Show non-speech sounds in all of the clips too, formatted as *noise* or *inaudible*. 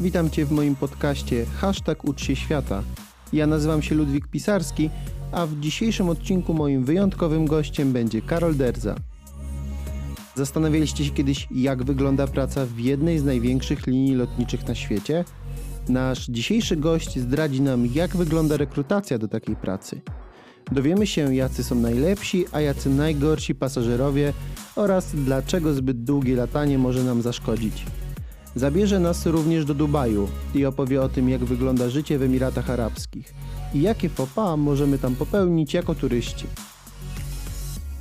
Witam Cię w moim podcaście Hashtag Ucz się świata. Ja nazywam się Ludwik Pisarski, a w dzisiejszym odcinku moim wyjątkowym gościem będzie Karol Derza. Zastanawialiście się kiedyś, jak wygląda praca w jednej z największych linii lotniczych na świecie? Nasz dzisiejszy gość zdradzi nam, jak wygląda rekrutacja do takiej pracy. Dowiemy się, jacy są najlepsi, a jacy najgorsi pasażerowie oraz dlaczego zbyt długie latanie może nam zaszkodzić. Zabierze nas również do Dubaju i opowie o tym, jak wygląda życie w Emiratach Arabskich i jakie fopa możemy tam popełnić jako turyści.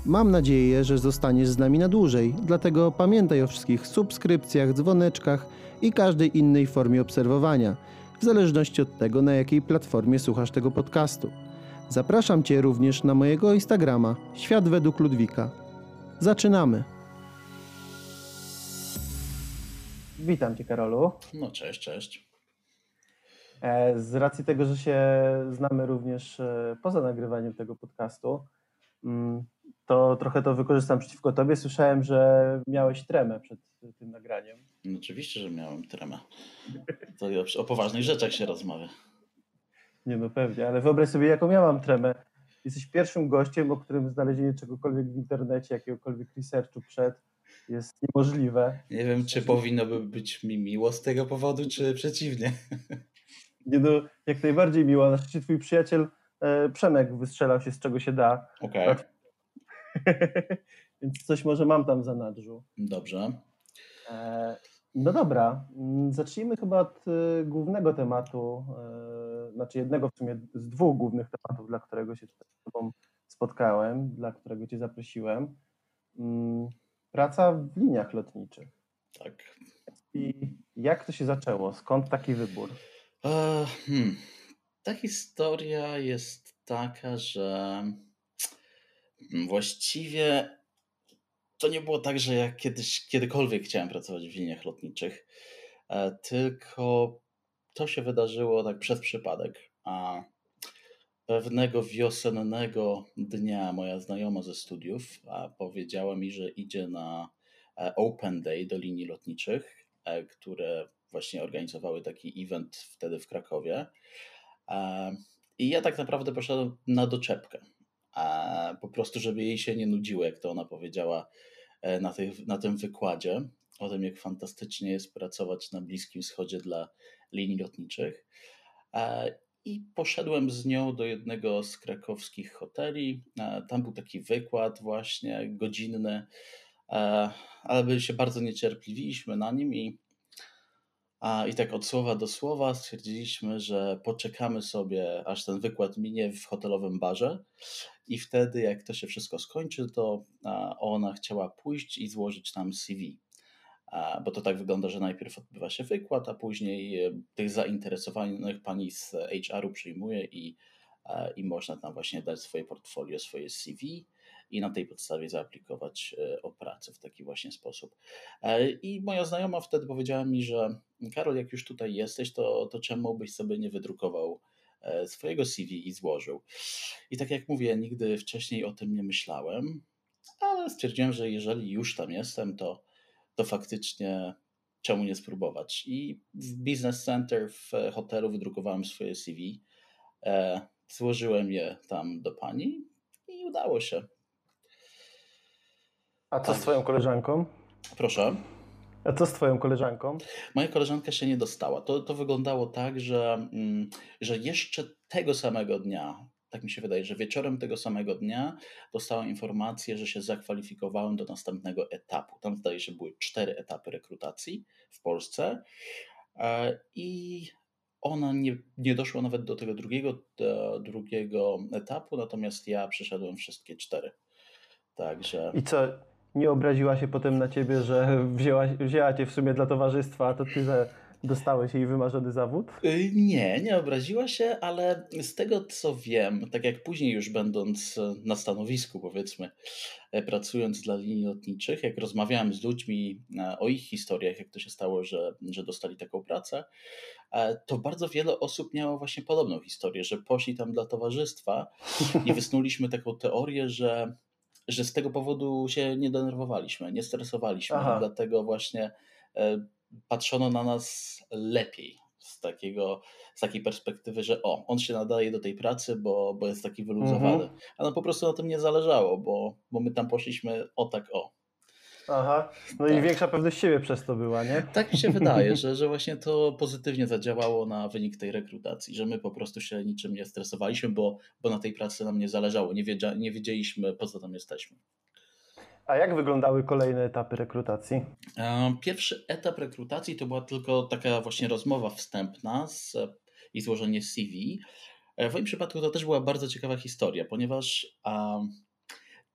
Mam nadzieję, że zostaniesz z nami na dłużej, dlatego pamiętaj o wszystkich subskrypcjach, dzwoneczkach i każdej innej formie obserwowania, w zależności od tego, na jakiej platformie słuchasz tego podcastu. Zapraszam Cię również na mojego Instagrama Świat według Ludwika. Zaczynamy! Witam Cię, Karolu. No cześć, cześć. E, z racji tego, że się znamy również e, poza nagrywaniem tego podcastu, mm, to trochę to wykorzystam przeciwko Tobie. Słyszałem, że miałeś tremę przed tym nagraniem. No oczywiście, że miałem tremę. To o poważnych rzeczach się rozmawia. Nie no pewnie, ale wyobraź sobie, jaką ja mam tremę. Jesteś pierwszym gościem, o którym znalezienie czegokolwiek w internecie, jakiegokolwiek researchu przed jest niemożliwe. Nie wiem, czy powinno by być mi miło z tego powodu, czy przeciwnie. Nie no, jak najbardziej miło. Na szczęście twój przyjaciel e, Przemek wystrzelał się z czego się da. Okej. Okay. *laughs* Więc coś może mam tam za nadrzu. Dobrze. E, no dobra, mm, zacznijmy chyba od e, głównego tematu, znaczy jednego w sumie z dwóch głównych tematów, dla którego się z Tobą spotkałem, dla którego Cię zaprosiłem. Praca w liniach lotniczych. Tak. I jak to się zaczęło? Skąd taki wybór? Uh, hmm. Ta historia jest taka, że właściwie to nie było tak, że ja kiedyś, kiedykolwiek chciałem pracować w liniach lotniczych, e, tylko to się wydarzyło tak przez przypadek. A pewnego wiosennego dnia moja znajoma ze studiów powiedziała mi, że idzie na e, Open Day do linii lotniczych, e, które właśnie organizowały taki event wtedy w Krakowie. I ja tak naprawdę poszedłem na doczepkę po prostu, żeby jej się nie nudziło, jak to ona powiedziała e, na, na tym wykładzie, o tym, jak fantastycznie jest pracować na Bliskim Wschodzie dla linii lotniczych. E, I poszedłem z nią do jednego z krakowskich hoteli. E, tam był taki wykład, właśnie godzinny, ale by się bardzo niecierpliwiliśmy na nim i i tak od słowa do słowa stwierdziliśmy, że poczekamy sobie, aż ten wykład minie w hotelowym barze, i wtedy, jak to się wszystko skończy, to ona chciała pójść i złożyć nam CV. Bo to tak wygląda, że najpierw odbywa się wykład, a później e, tych zainteresowanych pani z HR-u przyjmuje i, i można tam właśnie dać swoje portfolio, swoje CV i na tej podstawie zaaplikować e, o pracę w taki właśnie sposób. E, I moja znajoma wtedy powiedziała mi, że Karol, jak już tutaj jesteś, to, to czemu byś sobie nie wydrukował e, swojego CV i złożył. I tak jak mówię, nigdy wcześniej o tym nie myślałem, ale stwierdziłem, że jeżeli już tam jestem, to, to faktycznie czemu nie spróbować. I w Business Center w hotelu wydrukowałem swoje CV, złożyłem je tam do pani i udało się. A co z twoją koleżanką? Proszę. A co z twoją koleżanką? Moja koleżanka się nie dostała. To, to wyglądało tak, że, mm, że jeszcze tego samego dnia, tak mi się wydaje, że wieczorem tego samego dnia dostałam informację, że się zakwalifikowałem do następnego etapu. Tam zdaje się były cztery etapy rekrutacji w Polsce e, i ona nie, nie doszła nawet do tego drugiego, do drugiego etapu, natomiast ja przeszedłem wszystkie cztery. Także... I co, nie obraziła się potem na ciebie, że wzięła, wzięła cię w sumie dla towarzystwa, a to ty za, dostałeś jej wymarzony zawód? Y, nie, nie obraziła się, ale z tego co wiem, tak jak później już będąc na stanowisku, powiedzmy, e, pracując dla linii lotniczych, jak rozmawiałem z ludźmi e, o ich historiach, jak to się stało, że, że dostali taką pracę, e, to bardzo wiele osób miało właśnie podobną historię, że poszli tam dla towarzystwa i *laughs* wysnuliśmy taką teorię, że że z tego powodu się nie denerwowaliśmy, nie stresowaliśmy. Aha. Dlatego właśnie patrzono na nas lepiej z, takiego, z takiej perspektywy, że o, on się nadaje do tej pracy, bo, bo jest taki wyluzowany. Mhm. A nam po prostu na tym nie zależało, bo, bo my tam poszliśmy o tak o. Aha, no i Tak. większa pewność siebie przez to była, nie? Tak mi się wydaje, że, że *laughs* właśnie to pozytywnie zadziałało na wynik tej rekrutacji, że my po prostu się niczym nie stresowaliśmy, bo, bo na tej pracy nam nie zależało, nie, wiedzia, nie wiedzieliśmy po co tam jesteśmy. A jak wyglądały kolejne etapy rekrutacji? E, Pierwszy etap rekrutacji to była tylko taka właśnie rozmowa wstępna z, i złożenie CV. E, W moim przypadku to też była bardzo ciekawa historia, ponieważ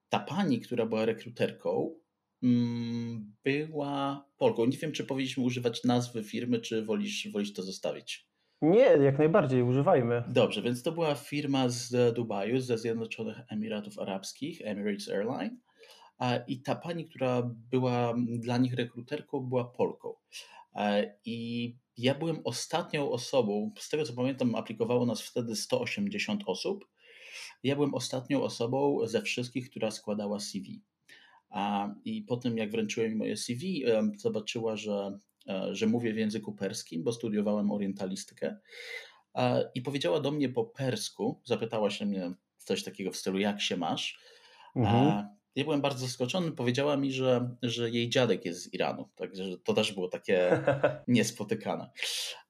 ta pani, która była rekruterką, mm, była Polką. Nie wiem, czy powinniśmy używać nazwy firmy, czy wolisz, wolisz to zostawić. Nie, jak najbardziej, używajmy. Dobrze, więc to była firma z Dubaju, ze Zjednoczonych Emiratów Arabskich, Emirates Airline. I ta pani, która była dla nich rekruterką, była Polką. E, I ja byłem ostatnią osobą, z tego co pamiętam, aplikowało nas wtedy 180 osób. Ja byłem ostatnią osobą ze wszystkich, która składała CV. I po tym, jak wręczyłem mi moje CV, em, zobaczyła, że, e, że mówię w języku perskim, bo studiowałem orientalistykę. E, I powiedziała do mnie po persku, zapytała się mnie coś takiego w stylu, jak się masz? Mhm. Ja byłem bardzo zaskoczony. Powiedziała mi, że, że jej dziadek jest z Iranu, także że to też było takie *laughs* niespotykane.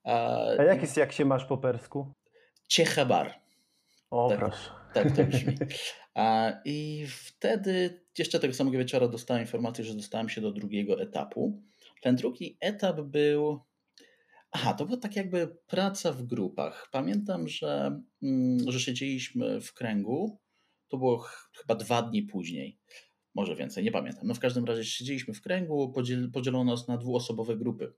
A, jak jest, jak się masz po persku? Ciechebar, O, Tak. proszę. tak to brzmi. *laughs* I wtedy, jeszcze tego samego wieczora, dostałem informację, że dostałem się do drugiego etapu. Ten drugi etap był. Aha, to była tak jakby praca w grupach. Pamiętam, że, mm, że siedzieliśmy w kręgu. To było ch- chyba dwa dni później. Może więcej, nie pamiętam. No w każdym razie siedzieliśmy w kręgu, podziel, podzielono nas na dwuosobowe grupy.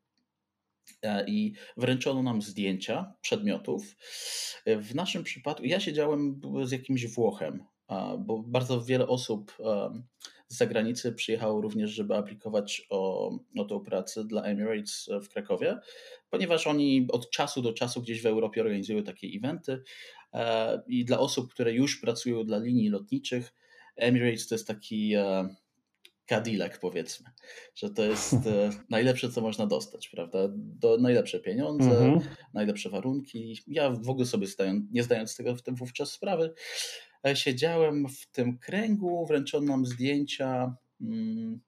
E, I wręczono nam zdjęcia przedmiotów. E, W naszym przypadku, ja siedziałem z jakimś Włochem, bo bardzo wiele osób em, z zagranicy przyjechało również, żeby aplikować o, o tą pracę dla Emirates w Krakowie, ponieważ oni od czasu do czasu gdzieś w Europie organizują takie eventy e, i dla osób, które już pracują dla linii lotniczych, Emirates to jest taki e, Cadillac powiedzmy, że to jest e, *laughs* najlepsze, co można dostać, prawda? Do najlepsze pieniądze, Mhm. najlepsze warunki. Ja w ogóle sobie zdając, nie zdając tego w tym wówczas sprawy, e, siedziałem w tym kręgu, wręczono nam zdjęcia mm,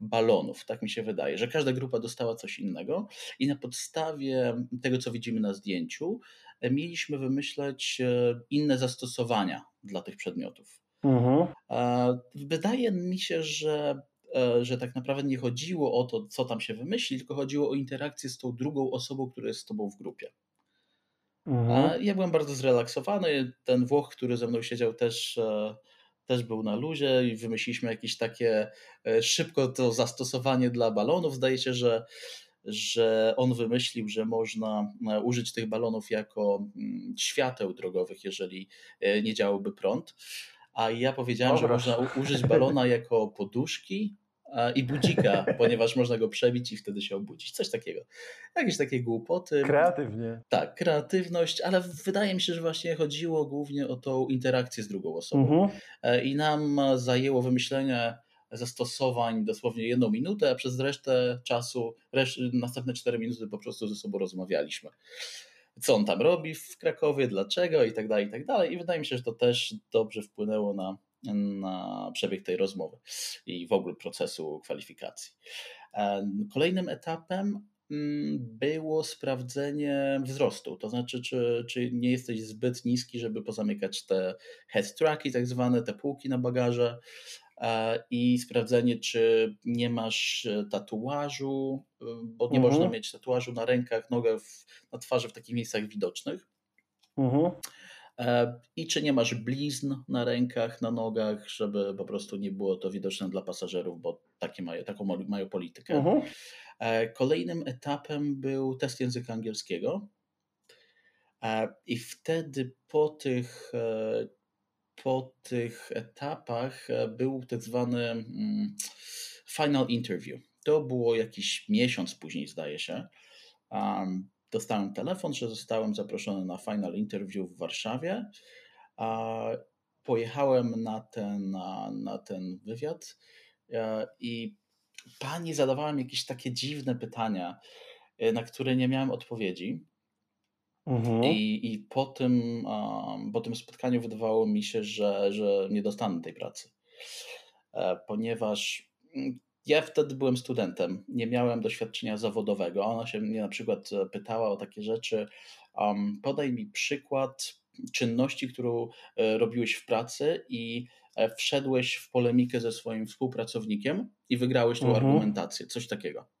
balonów, tak mi się wydaje, że każda grupa dostała coś innego i na podstawie tego, co widzimy na zdjęciu, e, mieliśmy wymyśleć e, inne zastosowania dla tych przedmiotów. Mhm. E, Wydaje mi się, że, e, że tak naprawdę nie chodziło o to, co tam się wymyśli, tylko chodziło o interakcję z tą drugą osobą, która jest z tobą w grupie. Mhm. ja byłem bardzo zrelaksowany. Ten Włoch, który ze mną siedział, też, też był na luzie i wymyśliliśmy jakieś takie szybko to zastosowanie dla balonów. Zdaje się, że, że on wymyślił, że można e, użyć tych balonów jako mm, świateł drogowych, jeżeli e, nie działałby prąd. A ja powiedziałem, że można *laughs* użyć balona jako poduszki i budzika, ponieważ można go przebić i wtedy się obudzić. Coś takiego. Jakieś takie głupoty. Kreatywnie. Tak, kreatywność, ale wydaje mi się, że właśnie chodziło głównie o tą interakcję z drugą osobą. Mhm. E, I nam zajęło wymyślenie zastosowań dosłownie jedną minutę, a przez resztę czasu, następne cztery minuty po prostu ze sobą rozmawialiśmy. Co on tam robi w Krakowie, dlaczego i tak dalej, i tak dalej. I wydaje mi się, że to też dobrze wpłynęło na, na przebieg tej rozmowy i w ogóle procesu kwalifikacji. Kolejnym etapem mm, było sprawdzenie wzrostu, to znaczy, czy, czy nie jesteś zbyt niski, żeby pozamykać te head tracki, tak zwane, te półki na bagaże, i sprawdzenie, czy nie masz e, tatuażu, e, bo nie Mhm. można mieć tatuażu na rękach, nogach, na twarzy w takich miejscach widocznych. Mhm. E, I czy nie masz blizn na rękach, na nogach, żeby po prostu nie było to widoczne dla pasażerów, bo takie mają, taką ma- mają politykę. Mhm. E, Kolejnym etapem był test języka angielskiego. E, I wtedy po tych, e, po tych etapach e, był tak zwany mm, final interview. To było jakiś miesiąc później, zdaje się. Dostałem telefon, że zostałem zaproszony na final interview w Warszawie. Pojechałem na ten, na, na ten wywiad e, i pani zadawała mi jakieś takie dziwne pytania. e, na które nie miałem odpowiedzi. Mhm. I, i po, tym, um, po tym spotkaniu wydawało mi się, że, że nie dostanę tej pracy, e, ponieważ mm, ja wtedy byłem studentem, nie miałem doświadczenia zawodowego. Ona się mnie na przykład e, pytała o takie rzeczy. Um, podaj mi przykład czynności, którą e, robiłeś w pracy i wszedłeś w polemikę ze swoim współpracownikiem i wygrałeś tą Mhm. argumentację, coś takiego.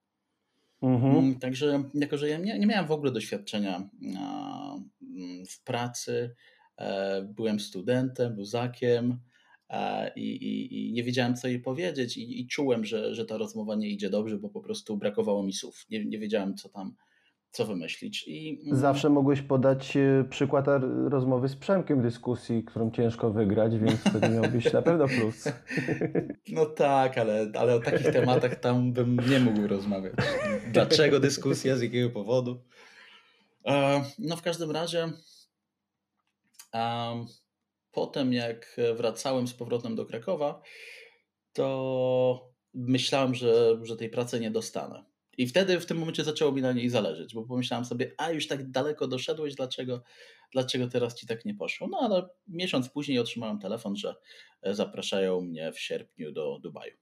Mhm. Mm, Także, jako że ja nie, nie miałem w ogóle doświadczenia mm, w pracy, e, byłem studentem, luzakiem e, i, i, i nie wiedziałem, co jej powiedzieć, i, i czułem, że, że ta rozmowa nie idzie dobrze, bo po prostu brakowało mi słów. Nie, nie wiedziałem, co tam, co wymyślić. I, mm, Zawsze mogłeś podać e, przykład rozmowy z Przemkiem dyskusji, którą ciężko wygrać, więc wtedy miałbyś na pewno plus. *laughs* No tak, ale, ale o takich tematach tam bym nie mógł rozmawiać. Dlaczego dyskusja, z jakiego powodu? E, No w każdym razie em, potem jak wracałem z powrotem do Krakowa, to myślałem, że, że tej pracy nie dostanę. I wtedy w tym momencie zaczęło mi na niej zależeć, bo pomyślałem sobie, a już tak daleko doszedłeś, dlaczego, dlaczego teraz ci tak nie poszło? No ale miesiąc później otrzymałem telefon, że e, zapraszają mnie w sierpniu do Dubaju.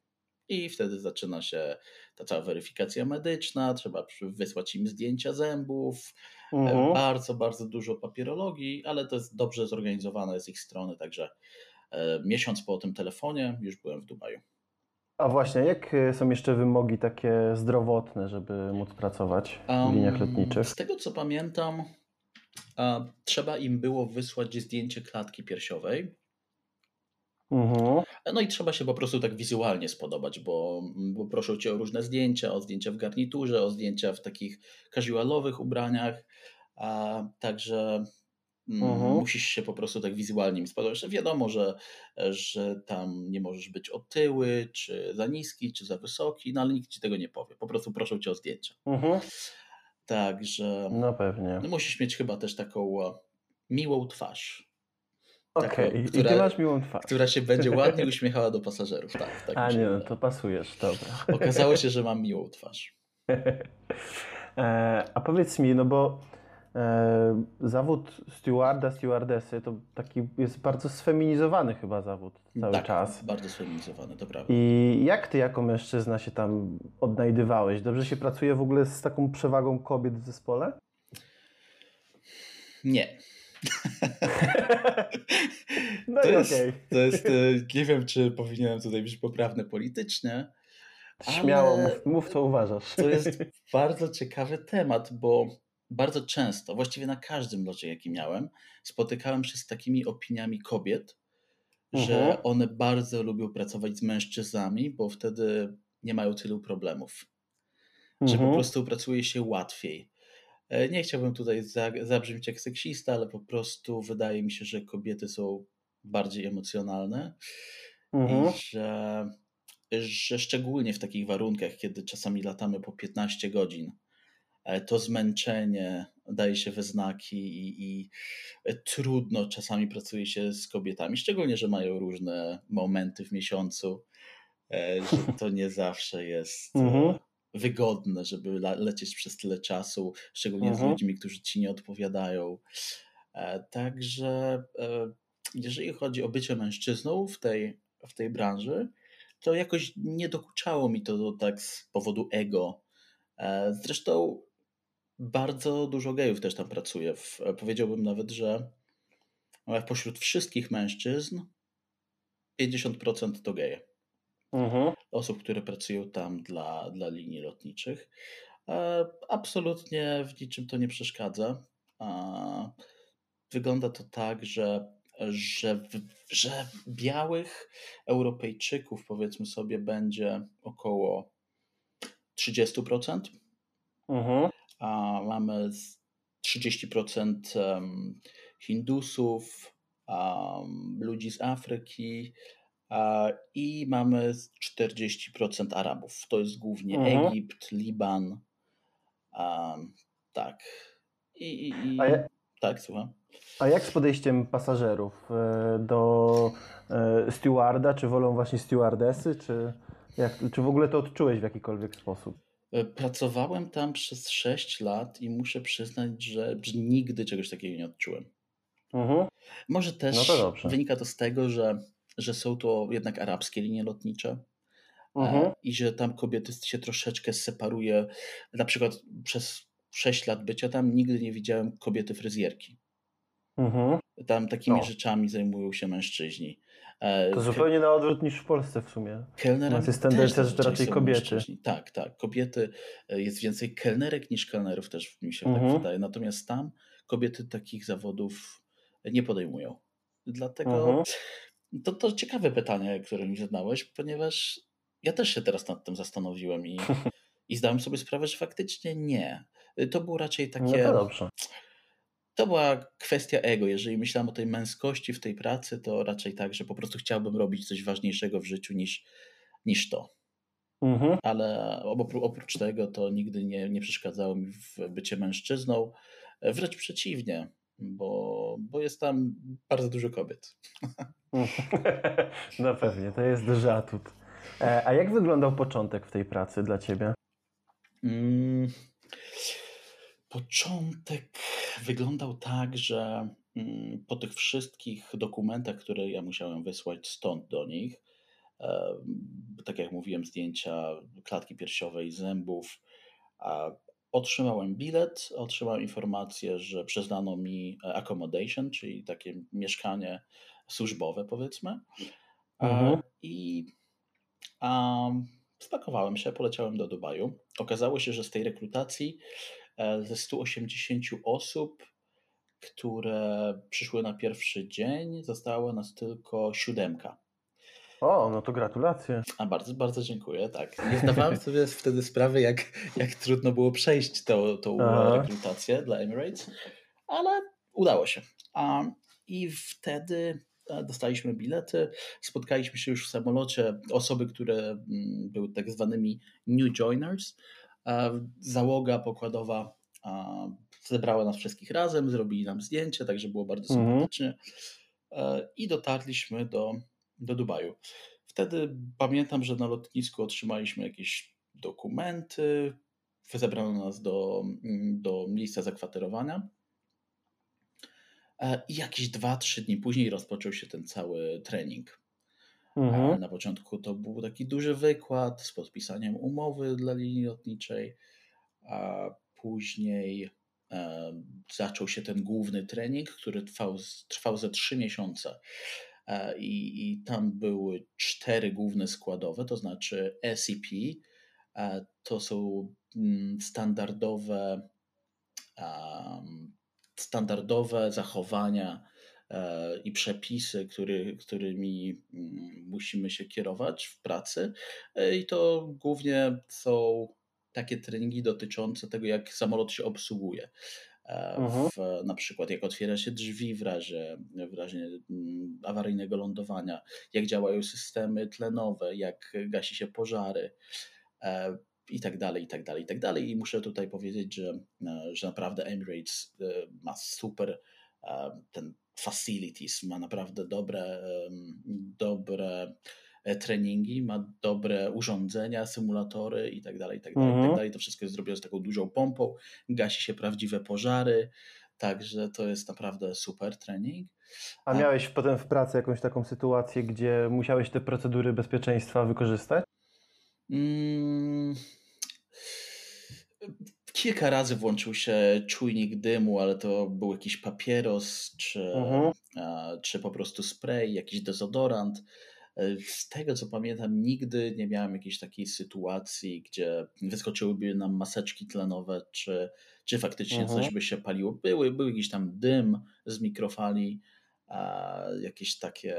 I wtedy zaczyna się ta cała weryfikacja medyczna, trzeba wysłać im zdjęcia zębów, e, Mhm. bardzo, bardzo dużo papierologii, ale to jest dobrze zorganizowane z ich strony, także e, miesiąc po tym telefonie już byłem w Dubaju. A właśnie, jak e, są jeszcze wymogi takie zdrowotne, żeby móc pracować w liniach Um, lotniczych? Z tego co pamiętam, trzeba im było wysłać zdjęcie klatki piersiowej. Mhm. No i trzeba się po prostu tak wizualnie spodobać, bo, bo proszą cię o różne zdjęcia, o zdjęcia w garniturze, o zdjęcia w takich casualowych ubraniach, a także mm, Mhm. musisz się po prostu tak wizualnie im spodobać. Wiadomo, że, że tam nie możesz być otyły, czy za niski, czy za wysoki, no ale nikt ci tego nie powie. Po prostu proszą cię o zdjęcia. Mhm. Także No pewnie. no musisz mieć chyba też taką e, miłą twarz, Okej, i ty masz miłą twarz. która się będzie *laughs* ładnie uśmiechała do pasażerów. Tak, tak A mi nie, no to pasujesz, dobra. Okazało się, że mam miłą twarz. *laughs* E, A powiedz mi, no bo zawód stewarda, stewardessy to taki jest bardzo sfeminizowany chyba zawód cały tak, czas. bardzo sfeminizowany, to prawda. I jak ty jako mężczyzna się tam odnajdywałeś? Dobrze się pracuje w ogóle z taką przewagą kobiet w zespole? Nie. *laughs* No To jest, okej. to jest, e, nie wiem, czy powinienem tutaj być poprawny politycznie. Śmiało, mów, mów co uważasz. To jest *laughs* bardzo ciekawy temat, bo bardzo często, właściwie na każdym locie, jaki miałem, spotykałem się z takimi opiniami kobiet, że Mhm. one bardzo lubią pracować z mężczyznami, bo wtedy nie mają tylu problemów. Że po Mhm. prostu pracuje się łatwiej. E, Nie chciałbym tutaj za- zabrzmieć jak seksista, ale po prostu wydaje mi się, że kobiety są bardziej emocjonalne Mhm. i że, że szczególnie w takich warunkach, kiedy czasami latamy po 15 godzin, to zmęczenie daje się we znaki i, i e, trudno czasami pracuje się z kobietami, szczególnie, że mają różne momenty w miesiącu, e, że *laughs* to nie zawsze jest e, Mhm. wygodne, żeby lecieć przez tyle czasu, szczególnie z Mhm. ludźmi, którzy ci nie odpowiadają. E, Także e, jeżeli chodzi o bycie mężczyzną w tej, w tej branży, to jakoś nie dokuczało mi to tak z powodu ego. E, Zresztą bardzo dużo gejów też tam pracuje. W, powiedziałbym nawet, że e, pośród wszystkich mężczyzn 50% to geje Mhm. osób, które pracują tam dla, dla linii lotniczych. E, Absolutnie w niczym to nie przeszkadza. Wygląda to tak, że, że, w- że białych Europejczyków, powiedzmy sobie, będzie około 30%, Mhm. a mamy z 30% em, Hindusów, ludzi z Afryki i mamy z 40% Arabów. To jest głównie Mhm. Egipt, Liban. tak. I, i, i A ja- tak, słucham. A jak z podejściem pasażerów e, do e, stewarda? Czy wolą właśnie stewardesy? Czy, jak, czy w ogóle to odczułeś w jakikolwiek sposób? E, pracowałem tam przez 6 lat i muszę przyznać, że nigdy czegoś takiego nie odczułem. Mhm. Może No też to dobrze. wynika to z tego, że że są to jednak arabskie linie lotnicze, Mhm. e, i że tam kobiety się troszeczkę separuje. Na przykład przez 6 lat bycia tam nigdy nie widziałem kobiety fryzjerki. Mhm. Tam takimi O. rzeczami zajmują się mężczyźni. E, To zupełnie na odwrót niż w Polsce w sumie. Kelnerem jest tendencja, że to raczej kobiety. Tak, tak. Kobiety, e, jest więcej kelnerek niż kelnerów też mi się Mhm. tak wydaje. Natomiast tam kobiety takich zawodów nie podejmują. Dlatego Mhm. to, to ciekawe pytanie, które mi zadałeś, ponieważ ja też się teraz nad tym zastanowiłem i, *laughs* i zdałem sobie sprawę, że faktycznie nie. To było raczej No takie. dobrze. To była kwestia ego. Jeżeli myślałem o tej męskości w tej pracy, to raczej tak, że po prostu chciałbym robić coś ważniejszego w życiu niż, niż to. Mhm. Ale opró- oprócz tego to nigdy nie, nie przeszkadzało mi w bycie mężczyzną. Wręcz przeciwnie, bo, bo jest tam bardzo dużo kobiet. *laughs* No pewnie, to jest duży atut. E, A jak wyglądał początek w tej pracy dla ciebie? Mm, Początek wyglądał tak, że mm, po tych wszystkich dokumentach, które ja musiałem wysłać stąd do nich, em, tak jak mówiłem, zdjęcia klatki piersiowej, zębów, otrzymałem bilet, otrzymałem informację, że przyznano mi e, accommodation, czyli takie mieszkanie służbowe, powiedzmy. A, Mhm. I spakowałem się, poleciałem do Dubaju. Okazało się, że z tej rekrutacji e, ze 180 osób, które przyszły na pierwszy dzień, została nas tylko siódemka. O, no to gratulacje. A bardzo, bardzo dziękuję. Tak. Nie zdawałem *laughs* sobie wtedy sprawy, jak, jak trudno było przejść tą, tą Aha. rekrutację dla Emirates, ale udało się. A, I wtedy e, dostaliśmy bilety, spotkaliśmy się już w samolocie. Osoby, które mm, były tak zwanymi new joiners, e, załoga pokładowa zebrała nas wszystkich razem, zrobili nam zdjęcie, także było bardzo Mhm. sympatycznie. E, I dotarliśmy do, do Dubaju. Wtedy pamiętam, że na lotnisku otrzymaliśmy jakieś dokumenty, zebrano nas do, do miejsca zakwaterowania. E, I jakieś 2-3 dni później rozpoczął się ten cały trening. E, Mhm. Na początku to był taki duży wykład z podpisaniem umowy dla linii lotniczej, a później e, zaczął się ten główny trening, który trwał, trwał ze 3 miesiące. E, I, I tam były cztery główne składowe, to znaczy SEP, to są mm, standardowe, standardowe zachowania i przepisy, który, którymi mm, musimy się kierować w pracy. E, I to głównie są takie treningi dotyczące tego, jak samolot się obsługuje. E, Mhm. W, na przykład, jak otwiera się drzwi w razie, w razie mm, awaryjnego lądowania, jak działają systemy tlenowe, jak gasi się pożary e, i tak dalej, i tak dalej, i tak dalej. I muszę tutaj powiedzieć, że, e, że naprawdę Emirates e, ma super e, ten facilities, ma naprawdę dobre, dobre e, treningi, ma dobre urządzenia, symulatory i tak dalej, i tak dalej, i Mhm. tak dalej. To wszystko jest zrobione z taką dużą pompą, gasi się prawdziwe pożary, także to jest naprawdę super trening. A miałeś potem w pracy jakąś taką sytuację, gdzie musiałeś te procedury bezpieczeństwa wykorzystać? Mm, Kilka razy włączył się czujnik dymu, ale to był jakiś papieros, czy, Mhm. a, czy po prostu spray, jakiś dezodorant. E, Z tego co pamiętam, nigdy nie miałem jakiejś takiej sytuacji, gdzie wyskoczyłyby nam maseczki tlenowe, czy, czy faktycznie Mhm. coś by się paliło. Były, był jakiś tam dym z mikrofali, a, jakieś takie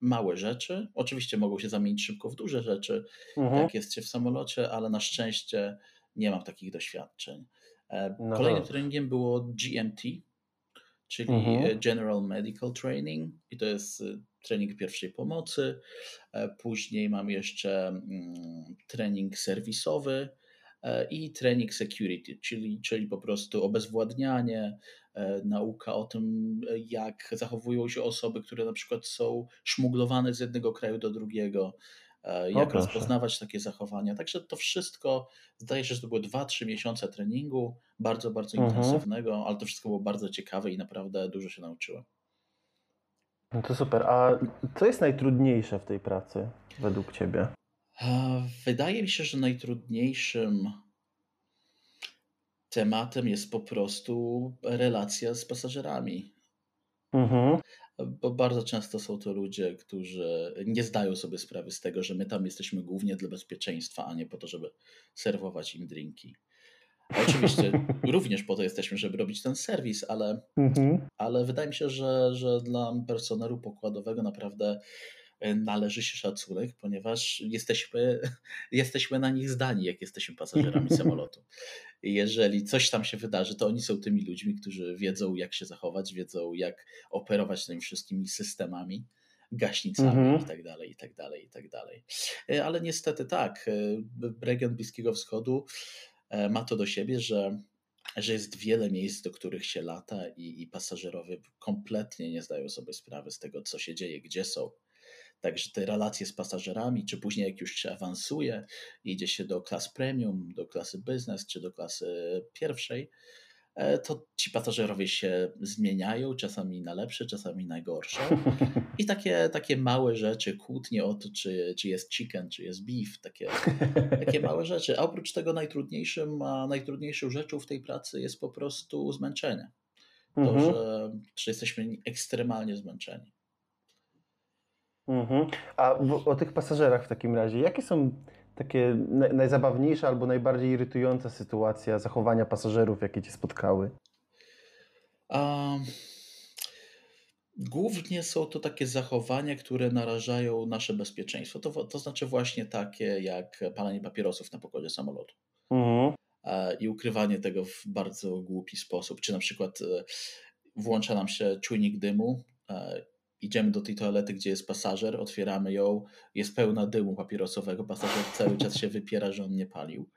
małe rzeczy. Oczywiście mogą się zamienić szybko w duże rzeczy, Mhm. jak jest się w samolocie, ale na szczęście nie mam takich doświadczeń. E, No Kolejnym treningiem było GMT, czyli Mhm. e, General Medical Training i to jest e, trening pierwszej pomocy. Później mam jeszcze mm, trening serwisowy i trening security, czyli, czyli po prostu obezwładnianie, nauka o tym, jak zachowują się osoby, które na przykład są szmuglowane z jednego kraju do drugiego, e, jak rozpoznawać takie zachowania. Także to wszystko, zdaje się, że to były 2-3 miesiące treningu, bardzo, bardzo mhm. intensywnego, ale to wszystko było bardzo ciekawe i naprawdę dużo się nauczyłem. No to super. A co jest najtrudniejsze w tej pracy według Ciebie? Wydaje mi się, że najtrudniejszym tematem jest po prostu relacja z pasażerami. Mhm. Bo bardzo często są to ludzie, którzy nie zdają sobie sprawy z tego, że my tam jesteśmy głównie dla bezpieczeństwa, a nie po to, żeby serwować im drinki. Oczywiście *laughs* również po to jesteśmy, żeby robić ten serwis, ale, mhm. ale wydaje mi się, że, że dla personelu pokładowego naprawdę e, należy się szacunek, ponieważ jesteśmy, *laughs* jesteśmy na nich zdani, jak jesteśmy pasażerami *laughs* samolotu. Jeżeli coś tam się wydarzy, to oni są tymi ludźmi, którzy wiedzą, jak się zachować, wiedzą, jak operować tymi wszystkimi systemami gaśnicami mhm. i tak dalej, i tak dalej, i tak dalej. E, ale niestety tak, e, region Bliskiego Wschodu E, ma to do siebie, że, że jest wiele miejsc, do których się lata i, i pasażerowie kompletnie nie zdają sobie sprawy z tego, co się dzieje, gdzie są. Także te relacje z pasażerami, czy później jak już się awansuje, idzie się do klas premium, do klasy business, czy do klasy pierwszej, E, to ci pasażerowie się zmieniają, czasami na lepsze, czasami na gorsze. I takie, takie małe rzeczy, kłótnie o to, czy, czy jest chicken, czy jest beef, takie, takie małe rzeczy. A oprócz tego najtrudniejszym, a najtrudniejszą rzeczą w tej pracy jest po prostu zmęczenie. To, mhm. że, że jesteśmy ekstremalnie zmęczeni. Mhm. A o tych pasażerach w takim razie, jakie są takie najzabawniejsza albo najbardziej irytująca sytuacja zachowania pasażerów, jakie cię spotkały? Um, głównie są to takie zachowania, które narażają nasze bezpieczeństwo. To, to znaczy właśnie takie jak palenie papierosów na pokładzie samolotu. Mhm. E, I ukrywanie tego w bardzo głupi sposób. Czy na przykład e, włącza nam się czujnik dymu e, idziemy do tej toalety, gdzie jest pasażer, otwieramy ją, jest pełna dymu papierosowego, pasażer cały czas się wypiera, że on nie palił,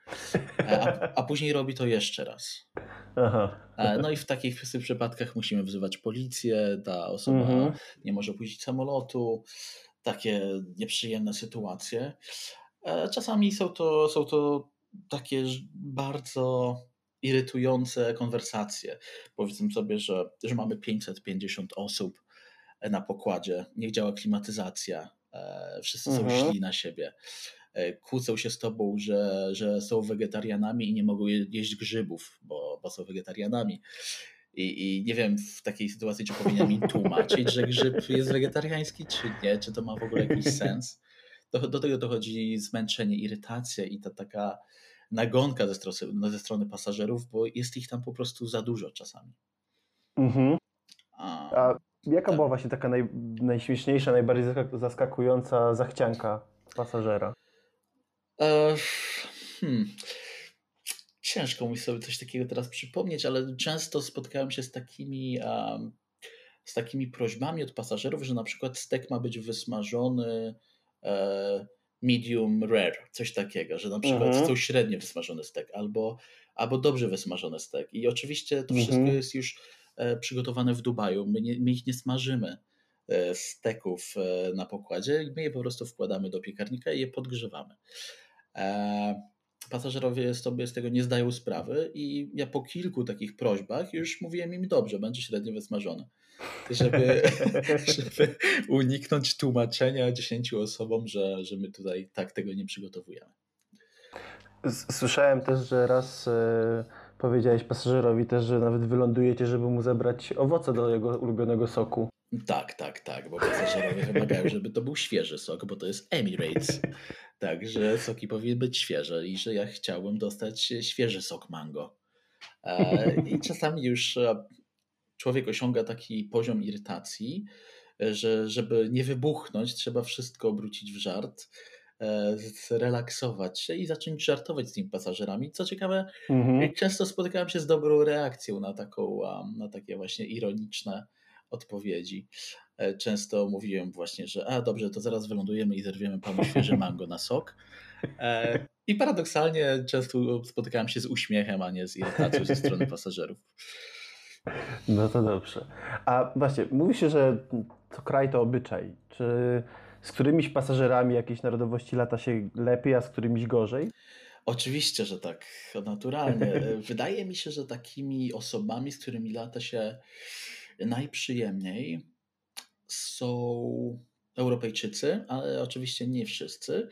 e, a, a później robi to jeszcze raz. Aha. E, no i w takich przypadkach musimy wzywać policję, ta osoba mhm. nie może opuścić samolotu, takie nieprzyjemne sytuacje. E, czasami są to, są to takie bardzo irytujące konwersacje. Powiedzmy sobie, że, że mamy 550 osób, na pokładzie, nie działa klimatyzacja, e, wszyscy są mhm. źli na siebie. E, kłócą się z tobą, że, że są wegetarianami i nie mogą jeść grzybów, bo, bo są wegetarianami. I, I nie wiem w takiej sytuacji, czy powinien mi tłumaczyć, że grzyb jest wegetariański, czy nie, czy to ma w ogóle jakiś sens. Do, do tego dochodzi zmęczenie, irytacja i ta taka nagonka ze strony, ze strony pasażerów, bo jest ich tam po prostu za dużo czasami. Mhm. A Jaka tak. była właśnie taka naj, najśmieszniejsza, najbardziej zaskakująca zachcianka pasażera? E, hmm. Ciężko mi sobie coś takiego teraz przypomnieć, ale często spotkałem się z takimi, um, z takimi prośbami od pasażerów, że na przykład stek ma być wysmażony e, medium rare, coś takiego, że na przykład mhm. chcą średnio wysmażony stek albo, albo dobrze wysmażony stek. I oczywiście to wszystko mhm. jest już przygotowane w Dubaju. My, nie, my ich nie smażymy e, steków e, na pokładzie, my je po prostu wkładamy do piekarnika i je podgrzewamy. Pasażerowie sobie z tego nie zdają sprawy i ja po kilku takich prośbach już mówiłem im dobrze, będzie średnio wysmażone. Żeby, *laughs* żeby uniknąć tłumaczenia dziesięciu osobom, że, że my tutaj tak tego nie przygotowujemy. Słyszałem też, że raz Powiedziałeś pasażerowi też, że nawet wylądujecie, żeby mu zebrać owoce do jego ulubionego soku. Tak, tak, tak, bo pasażerowie wymagają, żeby to był świeży sok, bo to jest Emirates. Także soki powinny być świeże i że ja chciałbym dostać świeży sok mango. E, I czasami już e, człowiek osiąga taki poziom irytacji, że żeby nie wybuchnąć, trzeba wszystko obrócić w żart E, zrelaksować się i zacząć żartować z tymi pasażerami. Co ciekawe, mhm. często spotykałem się z dobrą reakcją na, taką, na takie właśnie ironiczne odpowiedzi. E, często mówiłem właśnie, że a dobrze, to zaraz wylądujemy i zerwiemy panu świeże mango na sok. E, I paradoksalnie często spotykałem się z uśmiechem, a nie z irytacją ze strony pasażerów. No to dobrze. A właśnie, mówi się, że to kraj to obyczaj. Czy z którymiś pasażerami jakiejś narodowości lata się lepiej, a z którymiś gorzej? Oczywiście, że tak, naturalnie. *laughs* Wydaje mi się, że takimi osobami, z którymi lata się najprzyjemniej, są Europejczycy, ale oczywiście nie wszyscy,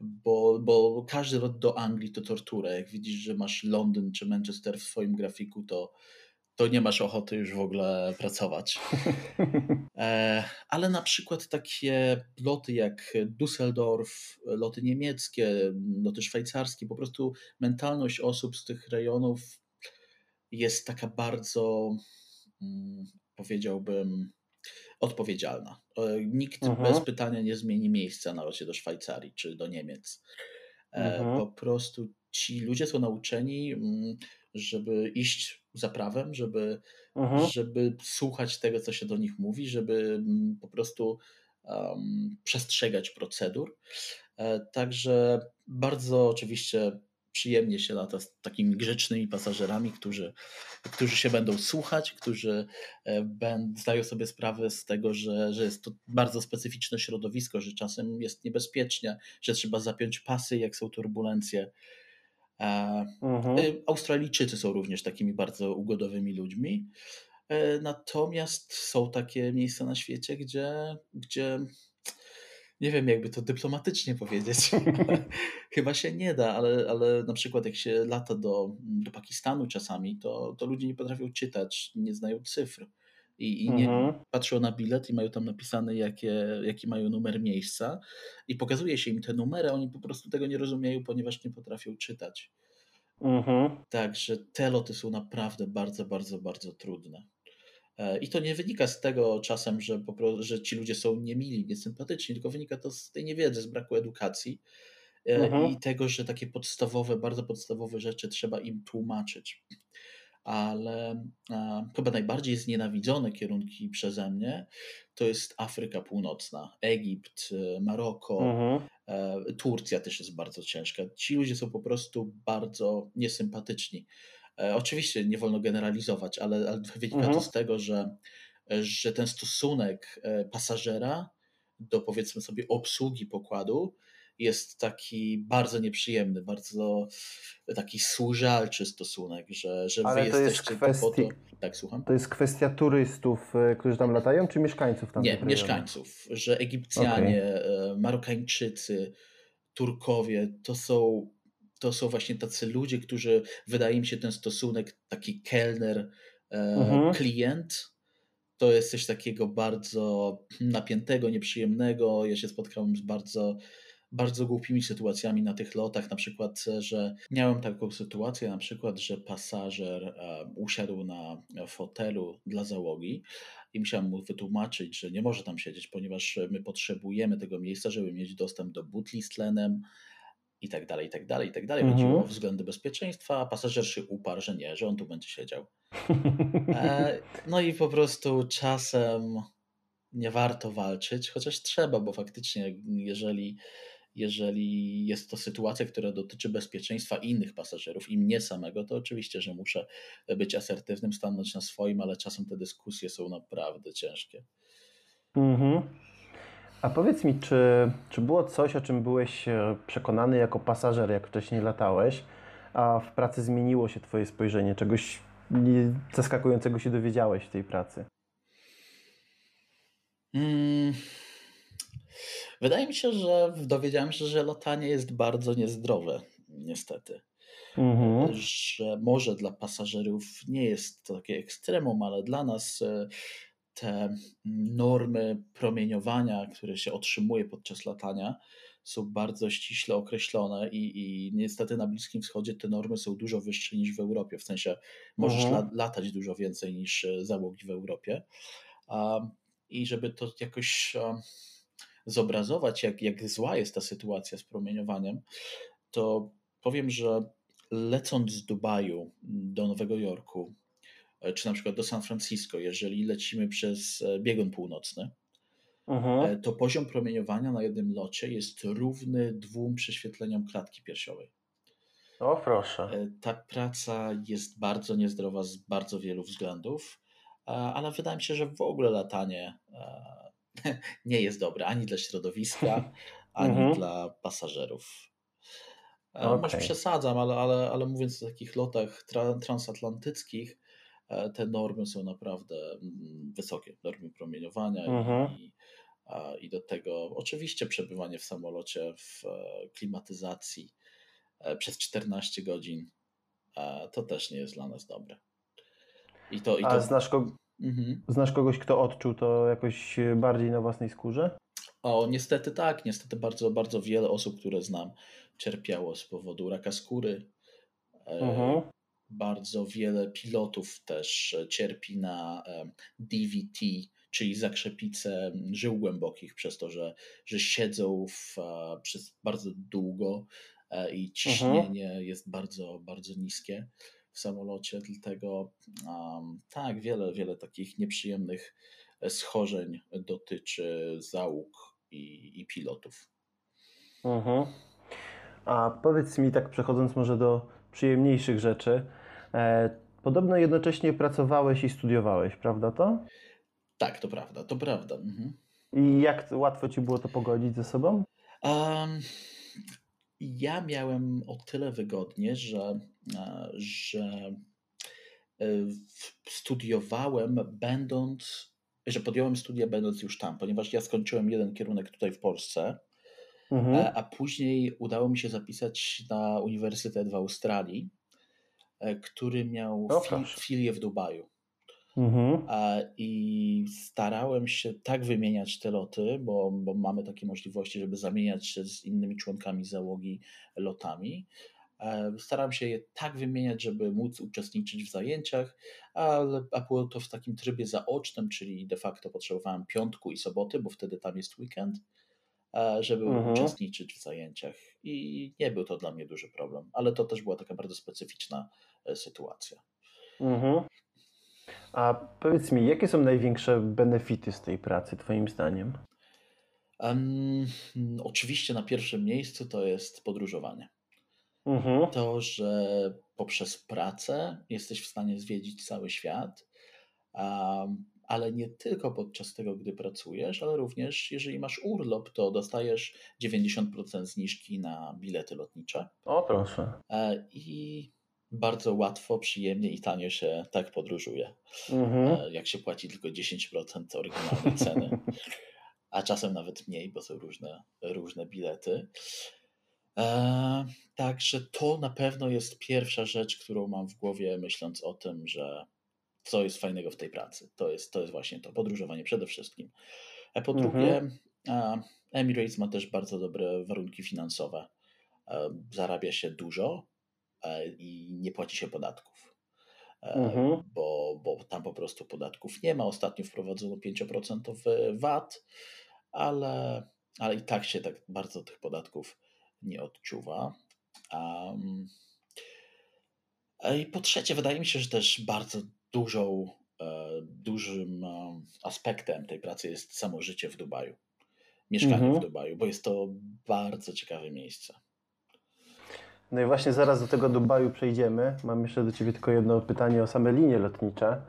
bo, bo każdy lot do Anglii to tortura. Jak widzisz, że masz Londyn czy Manchester w swoim grafiku, to, to nie masz ochoty już w ogóle pracować. *laughs* E, ale na przykład takie loty jak Düsseldorf, loty niemieckie, loty szwajcarskie, po prostu mentalność osób z tych rejonów jest taka bardzo, mm, powiedziałbym, odpowiedzialna. E, nikt Mhm. bez pytania nie zmieni miejsca na locie do Szwajcarii czy do Niemiec. E, Mhm. Po prostu ci ludzie są nauczeni, mm, żeby iść za prawem, żeby, Mhm. żeby słuchać tego, co się do nich mówi, żeby mm, po prostu um, przestrzegać procedur. E, Także bardzo oczywiście przyjemnie się lata z takimi grzecznymi pasażerami, którzy, którzy się będą słuchać, którzy e, ben- zdają sobie sprawę z tego, że, że jest to bardzo specyficzne środowisko, że czasem jest niebezpiecznie, że trzeba zapiąć pasy, jak są turbulencje. E, Mhm. y, Australijczycy są również takimi bardzo ugodowymi ludźmi. E, Natomiast są takie miejsca na świecie, gdzie, gdzie nie wiem, jakby to dyplomatycznie powiedzieć. *laughs* *laughs* Chyba się nie da, ale, ale na przykład jak się lata do, do Pakistanu czasami, to, to ludzie nie potrafią czytać, nie znają cyfr. I, i nie, Mhm. patrzą na bilet i mają tam napisane, jakie, jaki mają numer miejsca, i pokazuje się im te numery, a oni po prostu tego nie rozumieją, ponieważ nie potrafią czytać. Mhm. Także te loty są naprawdę bardzo, bardzo, bardzo trudne. E, I to nie wynika z tego czasem, że, po że ci ludzie są niemili, niesympatyczni, tylko wynika to z tej niewiedzy, z braku edukacji e, Mhm. i tego, że takie podstawowe, bardzo podstawowe rzeczy trzeba im tłumaczyć. Ale e, chyba najbardziej znienawidzone kierunki przeze mnie to jest Afryka Północna, Egipt, e, Maroko, Mhm. E, Turcja też jest bardzo ciężka. Ci ludzie są po prostu bardzo niesympatyczni. E, Oczywiście nie wolno generalizować, ale, ale wynika Mhm. to z tego, że, że ten stosunek pasażera do powiedzmy sobie obsługi pokładu jest taki bardzo nieprzyjemny, bardzo taki służalczy stosunek, że, że wy Ale to jest jesteście tu po to. Tak, słucham? To jest kwestia turystów, y, którzy tam latają, czy mieszkańców tam? Nie, mieszkańców, że Egipcjanie, e, Marokańczycy, Turkowie to są, to są właśnie tacy ludzie, którzy wydaje mi się ten stosunek taki kelner, e, Mhm. klient, to jest coś takiego bardzo napiętego, nieprzyjemnego. Ja się spotkałem z bardzo, bardzo głupimi sytuacjami na tych lotach, na przykład, że miałem taką sytuację, na przykład, że pasażer usiadł na fotelu dla załogi i musiałem mu wytłumaczyć, że nie może tam siedzieć, ponieważ my potrzebujemy tego miejsca, żeby mieć dostęp do butli z tlenem i tak dalej, i tak dalej, i tak dalej. Mhm. Chodziło o względy bezpieczeństwa, a pasażer się uparł, że nie, że on tu będzie siedział. *laughs* E, No i po prostu czasem nie warto walczyć, chociaż trzeba, bo faktycznie, jeżeli, jeżeli jest to sytuacja, która dotyczy bezpieczeństwa innych pasażerów i mnie samego, to oczywiście, że muszę być asertywnym, stanąć na swoim, ale czasem te dyskusje są naprawdę ciężkie. Mhm. A powiedz mi, czy, czy było coś, o czym byłeś e, przekonany jako pasażer, jak wcześniej latałeś, a w pracy zmieniło się Twoje spojrzenie? Czegoś zaskakującego się dowiedziałeś w tej pracy? Mm. Wydaje mi się, że dowiedziałem się, że latanie jest bardzo niezdrowe, niestety. Mhm. Że może dla pasażerów nie jest to takie ekstremum, ale dla nas e, te normy promieniowania, które się otrzymuje podczas latania, są bardzo ściśle określone i, i niestety na Bliskim Wschodzie te normy są dużo wyższe niż w Europie. W sensie możesz Mhm. la, latać dużo więcej niż e, załogi w Europie. A, I żeby to jakoś a, zobrazować, jak, jak zła jest ta sytuacja z promieniowaniem, to powiem, że lecąc z Dubaju do Nowego Jorku, e, czy na przykład do San Francisco, jeżeli lecimy przez e, biegun północny, e, to poziom promieniowania na jednym locie jest równy dwóm prześwietleniom klatki piersiowej. O proszę. Ta praca jest bardzo niezdrowa z bardzo wielu względów, ale wydaje mi się, że w ogóle latanie *laughs* nie jest dobre ani dla środowiska, *laughs* ani Mhm. dla pasażerów. E, Okej. Może przesadzam, ale, ale, ale mówiąc o takich lotach tra, transatlantyckich, e, te normy są naprawdę mm, wysokie. Normy promieniowania Mhm. i, a, i do tego oczywiście przebywanie w samolocie w e, klimatyzacji przez 14 godzin to też nie jest dla nas dobre. I to, i A to znasz, ko- mhm. znasz kogoś, kto odczuł to jakoś bardziej na własnej skórze? O, niestety tak. Niestety bardzo, bardzo wiele osób, które znam, cierpiało z powodu raka skóry. E, Mhm. Bardzo wiele pilotów też e, cierpi na em, DVT, czyli zakrzepice żył głębokich, przez to, że, że siedzą w, e, przez bardzo długo e, i ciśnienie jest bardzo, bardzo niskie w samolocie. Dlatego um, tak, wiele, wiele takich nieprzyjemnych e, schorzeń dotyczy załóg i, i pilotów. Mhm. A powiedz mi, tak przechodząc może do przyjemniejszych rzeczy, e, podobno jednocześnie pracowałeś i studiowałeś, prawda to? Tak, to prawda, to prawda. Mhm. I jak łatwo ci było to pogodzić ze sobą? Um, ja miałem o tyle wygodnie, że, e, że e, studiowałem będąc, że podjąłem studia będąc już tam, ponieważ ja skończyłem jeden kierunek tutaj w Polsce, Mhm. e, a później udało mi się zapisać na Uniwersytet w Australii, który miał O, fi- proszę. filię w Dubaju. Mhm. A, I starałem się tak wymieniać te loty, bo, bo mamy takie możliwości, żeby zamieniać się z innymi członkami załogi lotami. E, Starałem się je tak wymieniać, żeby móc uczestniczyć w zajęciach, ale a było to w takim trybie zaocznym, czyli de facto potrzebowałem piątku i soboty, bo wtedy tam jest weekend, e, żeby Mhm. uczestniczyć w zajęciach. I nie był to dla mnie duży problem, ale to też była taka bardzo specyficzna e, sytuacja. Mhm. A powiedz mi, jakie są największe benefity z tej pracy, Twoim zdaniem? Em, oczywiście na pierwszym miejscu to jest podróżowanie. Mhm. To, że poprzez pracę jesteś w stanie zwiedzić cały świat, em, ale nie tylko podczas tego, gdy pracujesz, ale również jeżeli masz urlop, to dostajesz 90% zniżki na bilety lotnicze O, proszę. E, i bardzo łatwo, przyjemnie i tanio się tak podróżuje. Mhm. E, jak się płaci tylko 10% oryginalnej ceny, a czasem nawet mniej, bo są różne, różne bilety. E, także to na pewno jest pierwsza rzecz, którą mam w głowie, myśląc o tym, że co jest fajnego w tej pracy. To jest, to jest właśnie to, podróżowanie przede wszystkim. A po Mhm. drugie, e, Emirates ma też bardzo dobre warunki finansowe. E, zarabia się dużo e, i nie płaci się podatków. E, Mhm. bo, bo tam po prostu podatków nie ma. Ostatnio wprowadzono 5% VAT, ale, ale i tak się tak bardzo tych podatków nie odczuwa. Um, I po trzecie, wydaje mi się, że też bardzo dużą, e, dużym e, aspektem tej pracy jest samo życie w Dubaju. Mieszkanie Mhm. w Dubaju, bo jest to bardzo ciekawe miejsce. No i właśnie zaraz do tego Dubaju przejdziemy. Mam jeszcze do Ciebie tylko jedno pytanie o same linie lotnicze.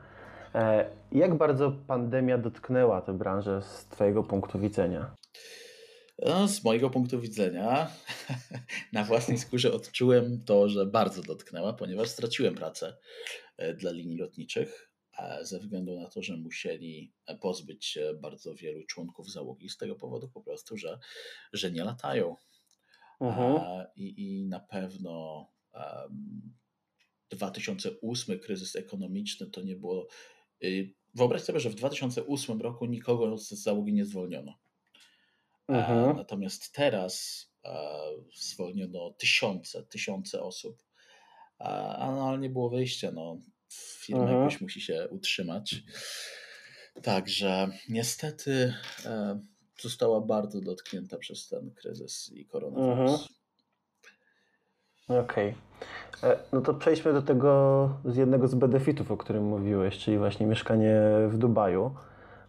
E, jak bardzo pandemia dotknęła tę branżę z Twojego punktu widzenia? No, z mojego punktu widzenia, *laughs* na własnej skórze odczułem to, że bardzo dotknęła, ponieważ straciłem pracę e, dla linii lotniczych ze względu na to, że musieli pozbyć się bardzo wielu członków załogi z tego powodu po prostu, że, że nie latają. Mhm. A, i, I na pewno em, 2008 kryzys ekonomiczny to nie było. y, Wyobraź sobie, że w 2008 roku nikogo z załogi nie zwolniono. A Mhm. Natomiast teraz e, zwolniono tysiące, tysiące osób. A, no, ale nie było wyjścia. No, firma Mhm. jakoś musi się utrzymać. Także niestety e, została bardzo dotknięta przez ten kryzys i koronawirus. Mhm. Okej. E, No to przejdźmy do tego z jednego z benefitów, o którym mówiłeś, czyli właśnie mieszkanie w Dubaju.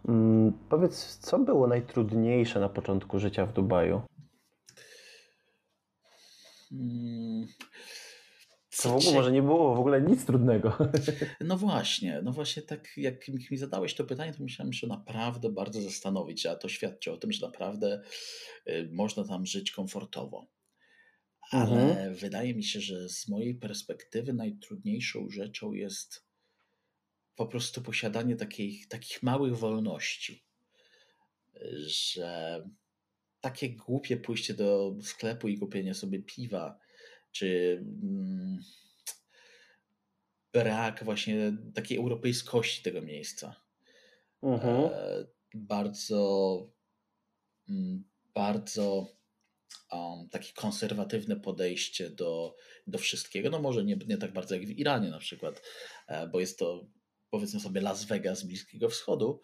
Mm, powiedz, co było najtrudniejsze na początku życia w Dubaju? Mm, To w ogóle może nie było w ogóle nic trudnego. *laughs* No właśnie, no właśnie tak jak mi zadałeś to pytanie, to musiałem się naprawdę bardzo zastanowić, a to świadczy o tym, że naprawdę y, można tam żyć komfortowo. Ale Mhm. wydaje mi się, że z mojej perspektywy najtrudniejszą rzeczą jest po prostu posiadanie takich, takich małych wolności, że takie głupie pójście do sklepu i kupienie sobie piwa, czy mm, brak właśnie takiej europejskości tego miejsca. Mhm. E, bardzo, mm, bardzo um, takie konserwatywne podejście do, do wszystkiego. No może nie, nie tak bardzo jak w Iranie na przykład, e, bo jest to powiedzmy sobie Las Vegas Bliskiego Wschodu,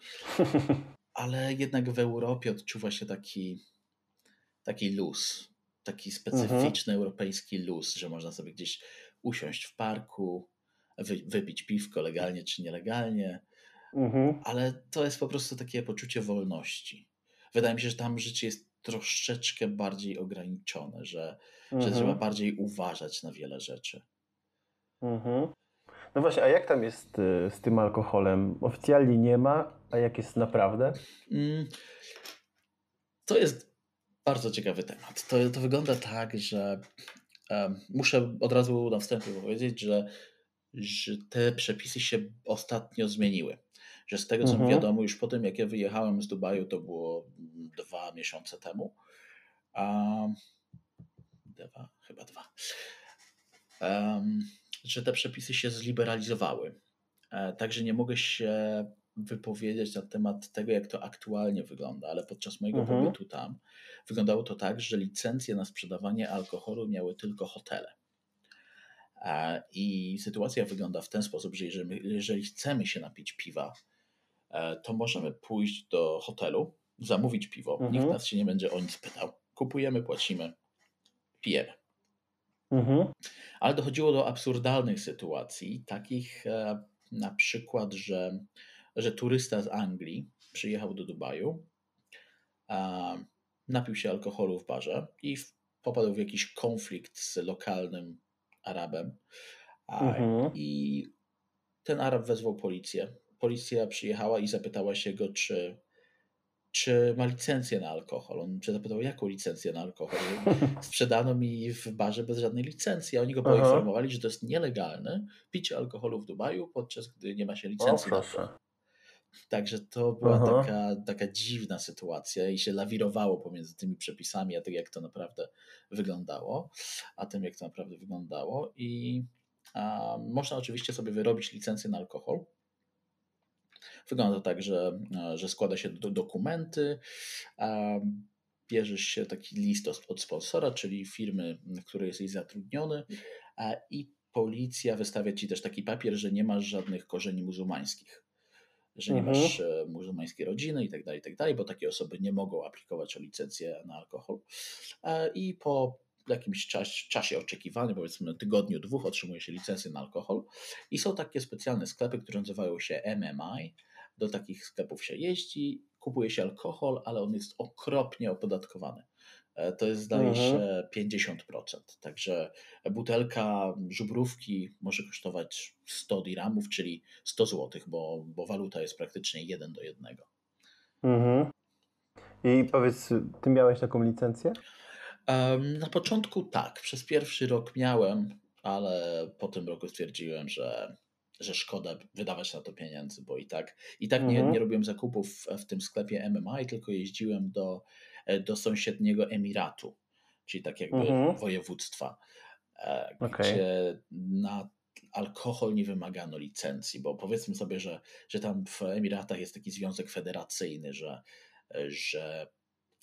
*laughs* ale jednak w Europie odczuwa się taki, taki luz, taki specyficzny europejski luz, że można sobie gdzieś usiąść w parku, wy, wypić piwko legalnie czy nielegalnie, Mhm. ale to jest po prostu takie poczucie wolności. Wydaje mi się, że tam życie jest troszeczkę bardziej ograniczone, że, że Mhm. trzeba bardziej uważać na wiele rzeczy. Mhm. No właśnie, a jak tam jest y, z tym alkoholem? Oficjalnie nie ma, a jak jest naprawdę? Mm, To jest bardzo ciekawy temat. To, to wygląda tak, że em, muszę od razu na wstępie powiedzieć, że, że te przepisy się ostatnio zmieniły. Że z tego co mi Mhm. wiadomo, już po tym jak ja wyjechałem z Dubaju, to było dwa miesiące temu. A, dwa, chyba dwa. Em, że te przepisy się zliberalizowały. E, Także nie mogę się wypowiedzieć na temat tego, jak to aktualnie wygląda, ale podczas mojego Mhm. pobytu tam wyglądało to tak, że licencje na sprzedawanie alkoholu miały tylko hotele. I sytuacja wygląda w ten sposób, że jeżeli, jeżeli chcemy się napić piwa, e, to możemy pójść do hotelu, zamówić piwo. Mhm. Nikt nas się nie będzie o nic pytał. Kupujemy, płacimy, pijemy. Mhm. Ale dochodziło do absurdalnych sytuacji, takich e, na przykład, że, że turysta z Anglii przyjechał do Dubaju, napił się alkoholu w barze i popadł w jakiś konflikt z lokalnym Arabem. Mhm. I ten Arab wezwał policję. Policja przyjechała i zapytała się go, czy, czy ma licencję na alkohol. On się zapytał, jaką licencję na alkohol? *laughs* sprzedano mi w barze bez żadnej licencji. A oni go Aha. poinformowali, że to jest nielegalne picie alkoholu w Dubaju, podczas gdy nie ma się O, licencji na proszę. Także to była Aha. taka, taka dziwna sytuacja i się lawirowało pomiędzy tymi przepisami, a tym, jak to naprawdę wyglądało, a tym, jak to naprawdę wyglądało. I a, można oczywiście sobie wyrobić licencję na alkohol. Wygląda tak, że, e, że składa się do dokumenty, a bierzesz się taki list od, od sponsora, czyli firmy, w której jesteś zatrudniony, a, i policja wystawia ci też taki papier, że nie masz żadnych korzeni muzułmańskich, że nie Mhm. masz e, muzułmańskiej rodziny i tak dalej, i tak bo takie osoby nie mogą aplikować o licencję na alkohol. E, I po jakimś czas, czasie oczekiwania, powiedzmy tygodniu, dwóch, otrzymuje się licencję na alkohol. I są takie specjalne sklepy, które nazywają się MMI. Do takich sklepów się jeździ, kupuje się alkohol, ale on jest okropnie opodatkowany. E, To jest, zdaje Mhm. się, 50%. Także butelka żubrówki może kosztować 100 dirhamów, czyli 100 zł, bo, bo waluta jest praktycznie 1 do 1. Mhm. I powiedz, ty miałeś taką licencję? Na początku tak, przez pierwszy rok miałem, ale po tym roku stwierdziłem, że, że szkoda wydawać na to pieniędzy, bo i tak, i tak nie, Mhm. nie robiłem zakupów w- tym sklepie MMA, tylko jeździłem do, do sąsiedniego Emiratu, czyli tak jakby Mhm. województwa, e, Okej. gdzie na alkohol nie wymagano licencji, bo powiedzmy sobie, że, że tam w Emiratach jest taki związek federacyjny, że, że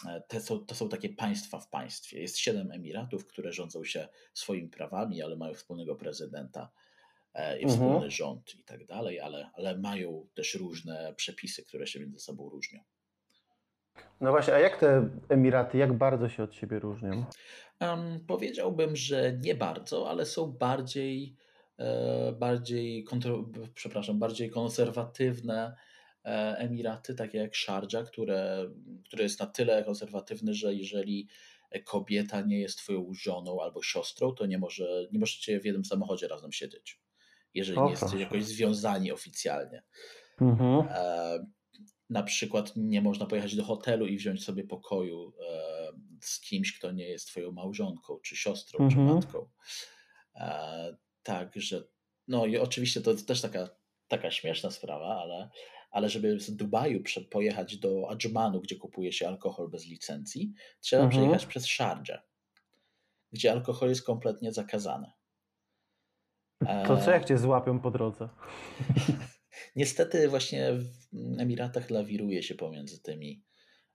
E, te są, to są takie państwa w państwie. Jest siedem emiratów, które rządzą się swoimi prawami, ale mają wspólnego prezydenta e, i Mhm. wspólny rząd i tak dalej, ale, ale mają też różne przepisy, które się między sobą różnią. No właśnie, a jak te Emiraty, jak bardzo się od siebie różnią? Em, powiedziałbym, że nie bardzo, ale są bardziej, e, bardziej, kontro, przepraszam, bardziej konserwatywne e, Emiraty, takie jak Sharjah, które, które jest na tyle konserwatywne, że jeżeli kobieta nie jest twoją żoną albo siostrą, to nie, może, nie możecie w jednym samochodzie razem siedzieć, jeżeli O, nie jesteście jakoś związani oficjalnie. Mhm. E, na przykład nie można pojechać do hotelu i wziąć sobie pokoju e, z kimś, kto nie jest twoją małżonką, czy siostrą, Mhm. czy matką. E, Także, no i oczywiście to jest też taka, taka śmieszna sprawa, ale, ale żeby z Dubaju pojechać do Adżmanu, gdzie kupuje się alkohol bez licencji, trzeba Mhm. przejechać przez Sharjah, gdzie alkohol jest kompletnie zakazany. To co E, jak cię złapią po drodze? *laughs* Niestety właśnie w Emiratach lawiruje się pomiędzy tymi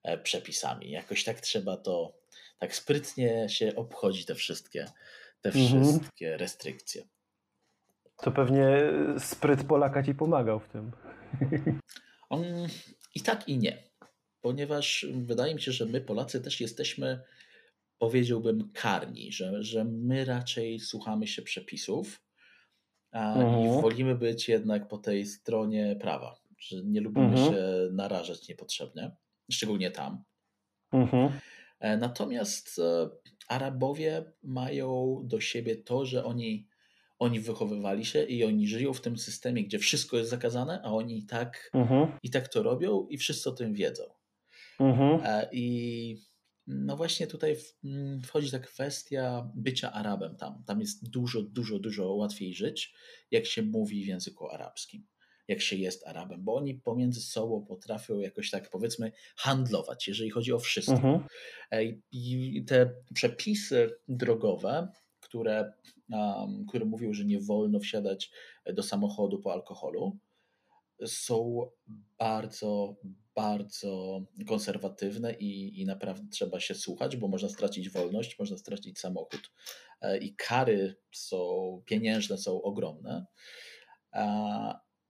e, przepisami. Jakoś tak trzeba to, tak sprytnie się obchodzi te wszystkie, te Mhm. wszystkie restrykcje. To pewnie spryt Polaka ci pomagał w tym. *laughs* On i tak i nie, ponieważ wydaje mi się, że my Polacy też jesteśmy, powiedziałbym, karni, że, że my raczej słuchamy się przepisów Mhm. i wolimy być jednak po tej stronie prawa, że nie lubimy Mhm. się narażać niepotrzebnie, szczególnie tam. Mhm. E, Natomiast e, Arabowie mają do siebie to, że oni, oni wychowywali się i oni żyją w tym systemie, gdzie wszystko jest zakazane, a oni i tak, Mhm. i tak to robią i wszyscy o tym wiedzą. Mhm. E, I no właśnie tutaj mm, wchodzi ta kwestia bycia Arabem tam. Tam jest dużo, dużo, dużo łatwiej żyć, jak się mówi w języku arabskim, jak się jest Arabem, bo oni pomiędzy sobą potrafią jakoś tak powiedzmy handlować, jeżeli chodzi o wszystko. Mhm. I te przepisy drogowe, które, um, które mówią, że nie wolno wsiadać do samochodu po alkoholu, są bardzo, bardzo konserwatywne i, i naprawdę trzeba się słuchać, bo można stracić wolność, można stracić samochód. E, I kary są pieniężne, są ogromne. E,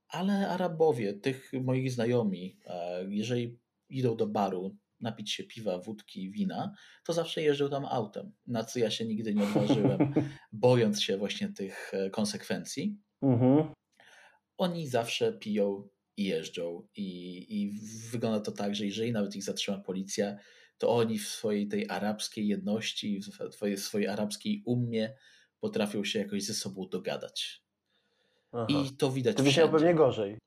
Ale Arabowie, tych moich znajomi, e, jeżeli idą do baru napić się piwa, wódki, wina, to zawsze jeżdżą tam autem, na co ja się nigdy nie odważyłem, *laughs* bojąc się właśnie tych konsekwencji Mhm. Oni zawsze piją i jeżdżą. I, I wygląda to tak, że jeżeli nawet ich zatrzyma policja, to oni w swojej tej arabskiej jedności, w swojej, swojej arabskiej ummie potrafią się jakoś ze sobą dogadać. Aha. I to widać To wszędzie. pewnie gorzej.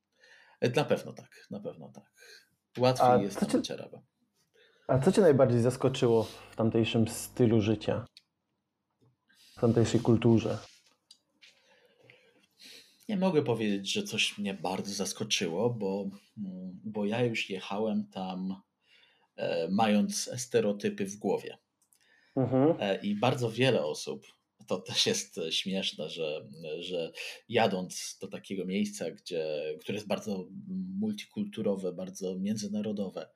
Na pewno tak, na pewno tak. Łatwiej A jest cię- być Arabem. A co cię najbardziej zaskoczyło w tamtejszym stylu życia? W tamtejszej kulturze? Nie mogę powiedzieć, że coś mnie bardzo zaskoczyło, bo, mm, bo ja już jechałem tam e, mając stereotypy w głowie. Mhm. E, I bardzo wiele osób, to też jest śmieszne, że, że jadąc do takiego miejsca, gdzie, które jest bardzo multikulturowe, bardzo międzynarodowe,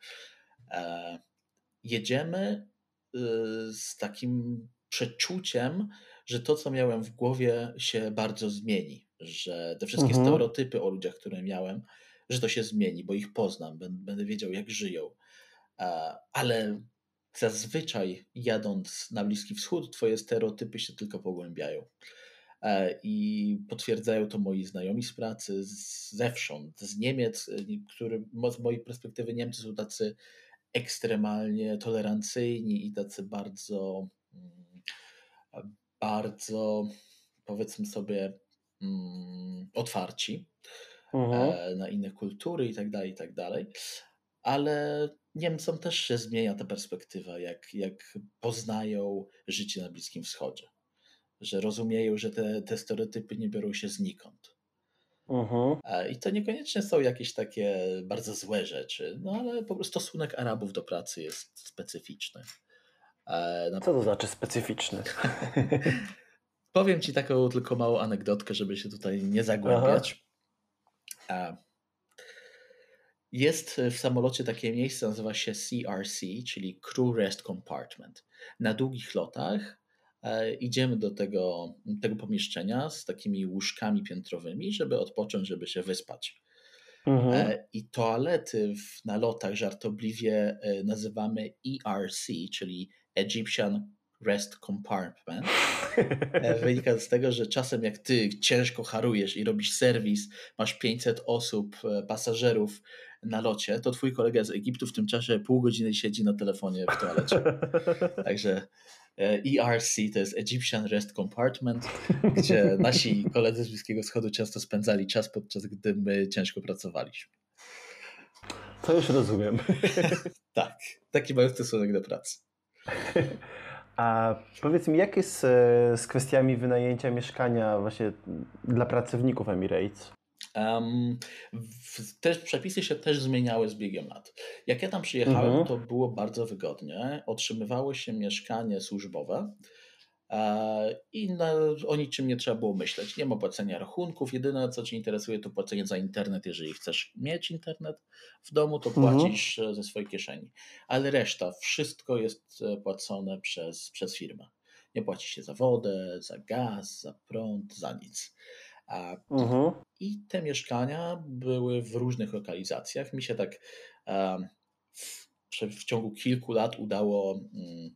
e, jedziemy y, z takim przeczuciem, że to, co miałem w głowie, się bardzo zmieni. Że te wszystkie Mhm. stereotypy o ludziach, które miałem, że to się zmieni, bo ich poznam, będę, wiedział, jak żyją. Ale zazwyczaj jadąc na Bliski Wschód, twoje stereotypy się tylko pogłębiają. E, I potwierdzają to moi znajomi z pracy, z- zewsząd, z Niemiec, e, który z mojej perspektywy Niemcy są tacy ekstremalnie tolerancyjni i tacy bardzo, mm, bardzo powiedzmy sobie mm, otwarci Mhm. e, na inne kultury i tak dalej, i tak dalej. Ale Niemcom też się zmienia ta perspektywa, jak, jak poznają życie na Bliskim Wschodzie. Że rozumieją, że te, te stereotypy nie biorą się znikąd. E, I to niekoniecznie są jakieś takie bardzo złe rzeczy, no ale po prostu stosunek Arabów do pracy jest specyficzny. E, Na Co to znaczy specyficzny? *laughs* Powiem ci taką tylko małą anegdotkę, żeby się tutaj nie zagłębiać. A Jest w samolocie takie miejsce, nazywa się CRC, czyli Crew Rest Compartment. Na długich lotach e, idziemy do tego, tego pomieszczenia z takimi łóżkami piętrowymi, żeby odpocząć, żeby się wyspać. Mhm. E, I toalety w, na lotach żartobliwie e, nazywamy ERC, czyli Egyptian Rest Compartment. E, Wynika z tego, że czasem jak ty ciężko harujesz i robisz serwis, masz 500 osób, e, pasażerów na locie, to twój kolega z Egiptu w tym czasie pół godziny siedzi na telefonie w toalecie. *laughs* Także ERC to jest Egyptian Rest Compartment, gdzie *laughs* nasi koledzy z Bliskiego Wschodu często spędzali czas, podczas gdy my ciężko pracowaliśmy. To już rozumiem. *laughs* tak, taki mały stosunek do pracy. A powiedz mi, jak jest e, z kwestiami wynajęcia mieszkania właśnie dla pracowników Emirates? Um, te przepisy się też zmieniały z biegiem lat. Jak ja tam przyjechałem, mhm. to było bardzo wygodnie. Otrzymywało się mieszkanie służbowe i na, o niczym nie trzeba było myśleć. Nie ma płacenia rachunków. Jedyne, co Cię interesuje, to płacenie za internet. Jeżeli chcesz mieć internet w domu, to mhm. płacisz mhm. ze swojej kieszeni. Ale reszta, wszystko jest e, płacone przez, przez firmę. Nie płaci się za wodę, za gaz, za prąd, za nic. Mhm. I te mieszkania były w różnych lokalizacjach. Mi się tak w, w ciągu kilku lat udało, mm,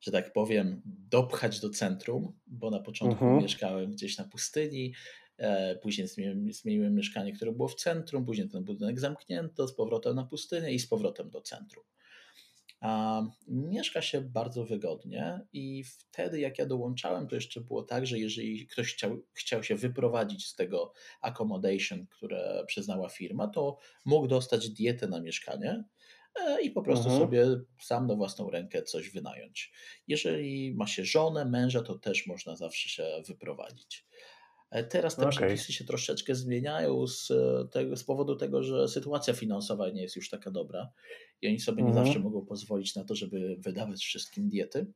że tak powiem, dopchać do centrum, bo na początku mhm. mieszkałem gdzieś na pustyni, e, Później zmieniłem, zmieniłem, mieszkanie, które było w centrum, później ten budynek zamknięto, z powrotem na pustynię i z powrotem do centrum a mieszka się bardzo wygodnie i wtedy jak ja dołączałem, to jeszcze było tak, że jeżeli ktoś chciał, chciał się wyprowadzić z tego accommodation, które przyznała firma, to mógł dostać dietę na mieszkanie i po prostu mhm. sobie sam na własną rękę coś wynająć. Jeżeli ma się żonę, męża, to też można zawsze się wyprowadzić. E, teraz te okay. przepisy się troszeczkę zmieniają z, e, tego, z powodu tego, że sytuacja finansowa nie jest już taka dobra i oni sobie mhm. nie zawsze mogą pozwolić na to, żeby wydawać wszystkim diety.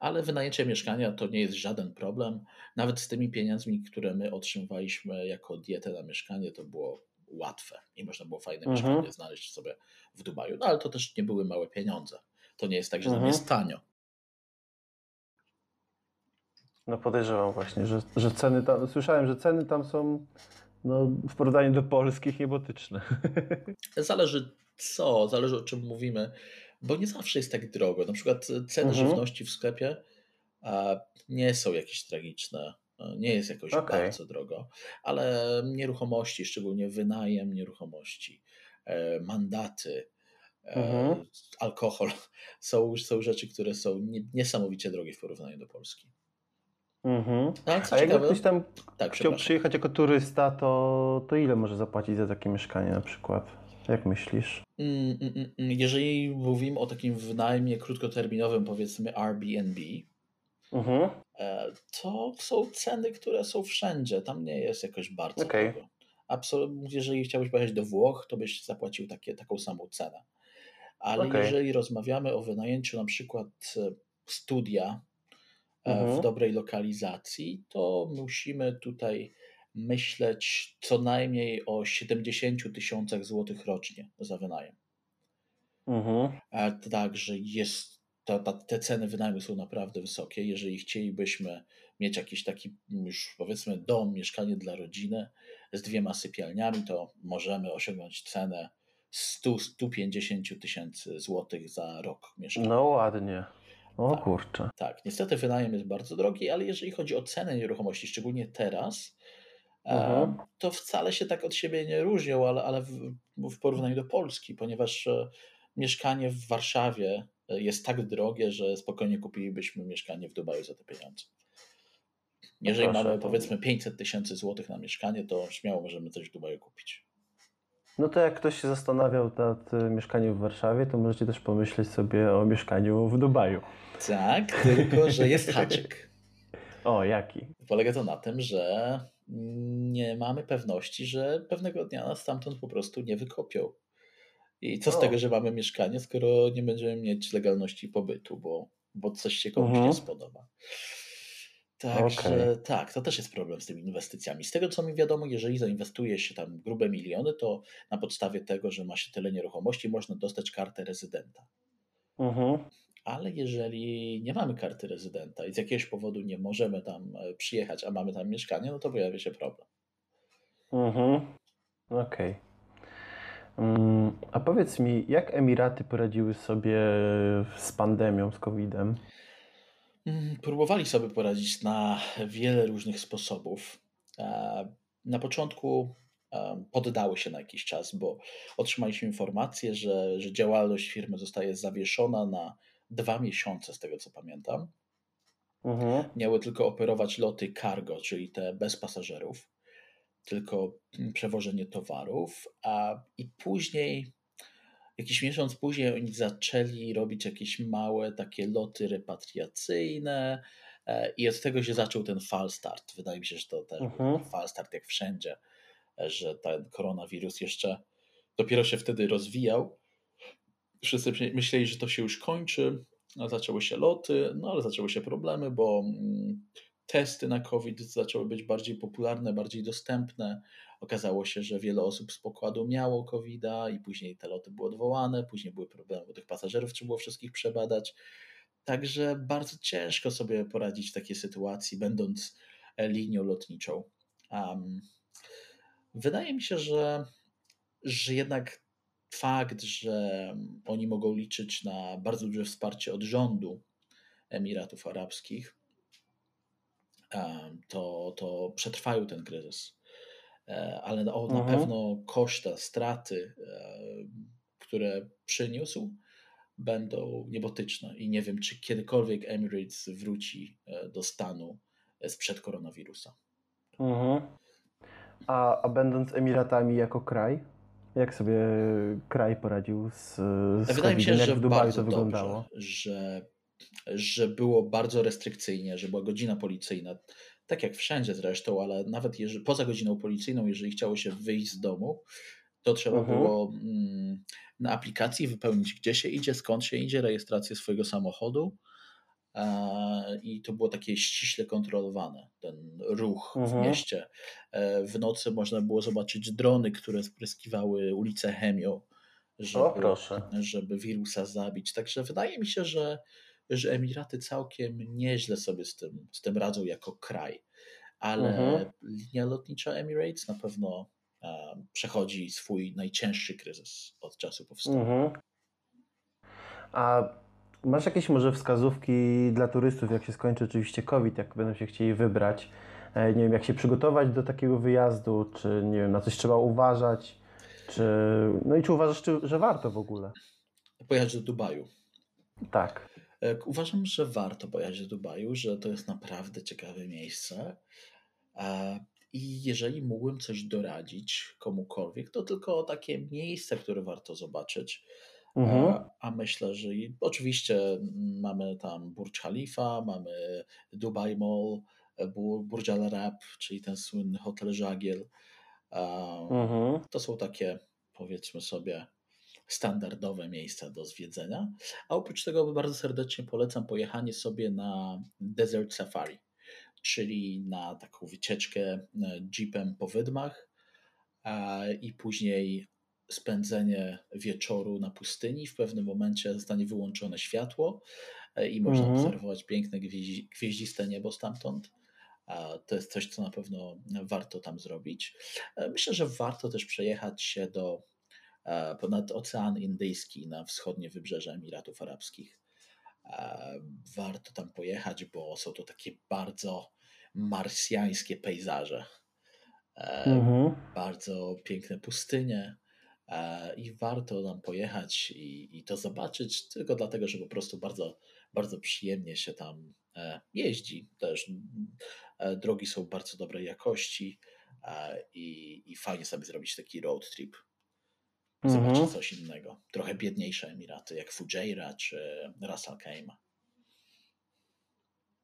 Ale wynajęcie mieszkania to nie jest żaden problem. Nawet z tymi pieniędzmi, które my otrzymywaliśmy jako dietę na mieszkanie, to było łatwe i można było fajne mhm. mieszkanie znaleźć sobie w Dubaju. No ale to też nie były małe pieniądze. To nie jest tak, że mhm. tam jest tanio. No podejrzewam właśnie, że, że ceny tam, słyszałem, że ceny tam są no, w porównaniu do polskich niebotyczne. *laughs* Zależy co, zależy o czym mówimy, bo nie zawsze jest tak drogo. Na przykład ceny mhm. żywności w sklepie nie są jakieś tragiczne, nie jest jakoś okay. bardzo drogo, ale nieruchomości, szczególnie wynajem nieruchomości, e, mandaty, e, mhm. alkohol *laughs* są, są rzeczy, które są niesamowicie drogie w porównaniu do Polski. Mhm. No, A jakby ktoś tam tak, chciał przyjechać jako turysta, to, to ile może zapłacić za takie mieszkanie na przykład? Jak myślisz? Mm, mm, mm. Jeżeli mówimy o takim wynajmie krótkoterminowym, powiedzmy Airbnb, mhm. E, to są ceny, które są wszędzie. Tam nie jest jakoś bardzo okay. Absolutnie, jeżeli chciałbyś pojechać do Włoch, to byś zapłacił takie, taką samą cenę. Ale okay. jeżeli rozmawiamy o wynajęciu na przykład e, studia E, mhm. w dobrej lokalizacji, to musimy tutaj myśleć co najmniej o 70 tysiącach złotych rocznie za wynajem. Mhm. Także jest, ta, ta, te ceny wynajmu są naprawdę wysokie. Jeżeli chcielibyśmy mieć jakiś taki już powiedzmy dom, mieszkanie dla rodziny z dwiema sypialniami, to możemy osiągnąć cenę 100-150 tysięcy złotych za rok mieszkania. No ładnie. O tak, kurczę. Tak, niestety wynajem jest bardzo drogi, ale jeżeli chodzi o cenę nieruchomości, szczególnie teraz, mhm. to wcale się tak od siebie nie różnią, ale, ale w, w porównaniu do Polski, ponieważ e, mieszkanie w Warszawie e, jest tak drogie, że spokojnie kupilibyśmy mieszkanie w Dubaju za te pieniądze. Jeżeli Proszę, mamy powiedzmy 500 tysięcy złotych na mieszkanie, to śmiało możemy coś w Dubaju kupić. No to jak ktoś się zastanawiał nad e, mieszkaniem w Warszawie, to możecie też pomyśleć sobie o mieszkaniu w Dubaju. Tak, tylko że jest haczyk. *laughs* O, jaki? Polega to na tym, że nie mamy pewności, że pewnego dnia nas stamtąd po prostu nie wykopią. I co o. z tego, że mamy mieszkanie, skoro nie będziemy mieć legalności pobytu, bo, bo coś się komuś mhm. nie spodoba. Także okay. tak, to też jest problem z tymi inwestycjami. Z tego co mi wiadomo, jeżeli zainwestuje się tam grube miliony, to na podstawie tego, że ma się tyle nieruchomości, można dostać kartę rezydenta. Mhm. Ale jeżeli nie mamy karty rezydenta i z jakiegoś powodu nie możemy tam e, przyjechać, a mamy tam mieszkanie, no to pojawia się problem. Mhm. Okej. Okay. Mm, a powiedz mi, jak Emiraty poradziły sobie z pandemią, z COVID-em? Mm, próbowali sobie poradzić na wiele różnych sposobów. E, na początku poddały się na jakiś czas, bo otrzymaliśmy informację, że, że działalność firmy zostaje zawieszona na dwa miesiące, z tego co pamiętam. Mhm. Miały tylko operować loty cargo, czyli te bez pasażerów, tylko przewożenie towarów, a i później, jakiś miesiąc później, oni zaczęli robić jakieś małe takie loty repatriacyjne. E, I od tego się zaczął ten fal start. Wydaje mi się, że to też mhm. fal start jak wszędzie, że ten koronawirus jeszcze dopiero się wtedy rozwijał. Wszyscy myśleli, że to się już kończy, no, zaczęły się loty, no ale zaczęły się problemy, bo mm, testy na COVID zaczęły być bardziej popularne, bardziej dostępne. Okazało się, że wiele osób z pokładu miało covid i później te loty były odwołane, później były problemy, bo tych pasażerów trzeba było wszystkich przebadać. Także bardzo ciężko sobie poradzić w takiej sytuacji, będąc e, linią lotniczą. Um, wydaje mi się, że, że jednak fakt, że oni mogą liczyć na bardzo duże wsparcie od rządu Emiratów Arabskich, to, to przetrwają ten kryzys. E, ale na, na mhm. pewno koszta, straty, e, które przyniósł, będą niebotyczne. I nie wiem, czy kiedykolwiek Emirates wróci e, do stanu sprzed koronawirusa. Mhm. A, a będąc Emiratami jako kraj, jak sobie kraj poradził z, z Wydaje mi się, że w Dubaju to wyglądało? Dobrze, że, że było bardzo restrykcyjnie, że była godzina policyjna, tak jak wszędzie zresztą, ale nawet jeżeli, poza godziną policyjną, jeżeli chciało się wyjść z domu, to trzeba mhm. było mm, na aplikacji wypełnić, gdzie się idzie, skąd się idzie, rejestrację swojego samochodu, i to było takie ściśle kontrolowane, ten ruch w mhm. mieście. E, w nocy można było zobaczyć drony, które spryskiwały ulicę chemią, żeby, żeby wirusa zabić. Także wydaje mi się, że, że Emiraty całkiem nieźle sobie z tym, z tym radzą jako kraj. Ale mhm. linia lotnicza Emirates na pewno przechodzi swój najcięższy kryzys od czasu powstania. Mhm. A Masz jakieś może wskazówki dla turystów, jak się skończy oczywiście COVID, jak będą się chcieli wybrać? E, nie wiem, jak się przygotować do takiego wyjazdu, czy nie wiem, na coś trzeba uważać, czy... No i czy uważasz, że warto w ogóle? Pojechać do Dubaju. Tak. E, uważam, że warto pojechać do Dubaju, że to jest naprawdę ciekawe miejsce. E, I jeżeli mógłbym coś doradzić komukolwiek, to tylko takie miejsce, które warto zobaczyć. Mhm. A, a, myślę, że i, oczywiście mamy tam Burj Khalifa, mamy Dubai Mall, Burj Al Arab, czyli ten słynny hotel Żagiel. Mhm. To są takie, powiedzmy sobie, standardowe miejsca do zwiedzenia. A oprócz tego bardzo serdecznie polecam pojechanie sobie na Desert Safari, czyli na taką wycieczkę e, jeepem po wydmach i później spędzenie wieczoru na pustyni. W pewnym momencie zostanie wyłączone światło e, i można mhm. obserwować piękne gwieździste niebo stamtąd. To jest coś, co na pewno warto tam zrobić. E, myślę, że warto też przejechać się do ponad Ocean Indyjski na wschodnie wybrzeże Emiratów Arabskich. Warto tam pojechać, bo są to takie bardzo marsjańskie pejzaże. Mhm. Bardzo piękne pustynie, E, i warto nam pojechać i, i to zobaczyć, tylko dlatego, że po prostu bardzo, bardzo przyjemnie się tam e, jeździ. Też e, drogi są bardzo dobrej jakości i, i fajnie sobie zrobić taki road trip. Zobaczyć mhm. coś innego. Trochę biedniejsze Emiraty, jak Fujairah czy Ras Al Khaimah.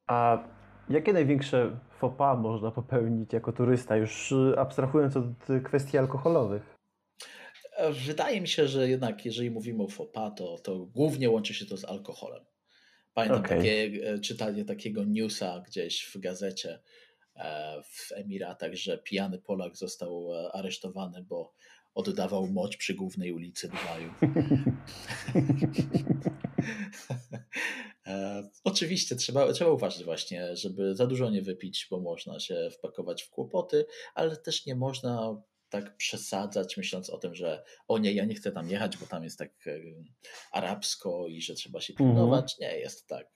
A jakie największe faux pas można popełnić jako turysta, już abstrahując od kwestii alkoholowych? Wydaje mi się, że jednak jeżeli mówimy o FOPA, to, to głównie łączy się to z alkoholem. Pamiętam okay. takie, e, czytanie takiego newsa gdzieś w gazecie e, w Emiratach, że pijany Polak został e, aresztowany, bo oddawał moc przy głównej ulicy Dubaju. *laughs* Oczywiście trzeba, trzeba uważać właśnie, żeby za dużo nie wypić, bo można się wpakować w kłopoty, ale też nie można tak przesadzać, myśląc o tym, że o nie, ja nie chcę tam jechać, bo tam jest tak arabsko i że trzeba się pilnować. Mhm. Nie jest tak.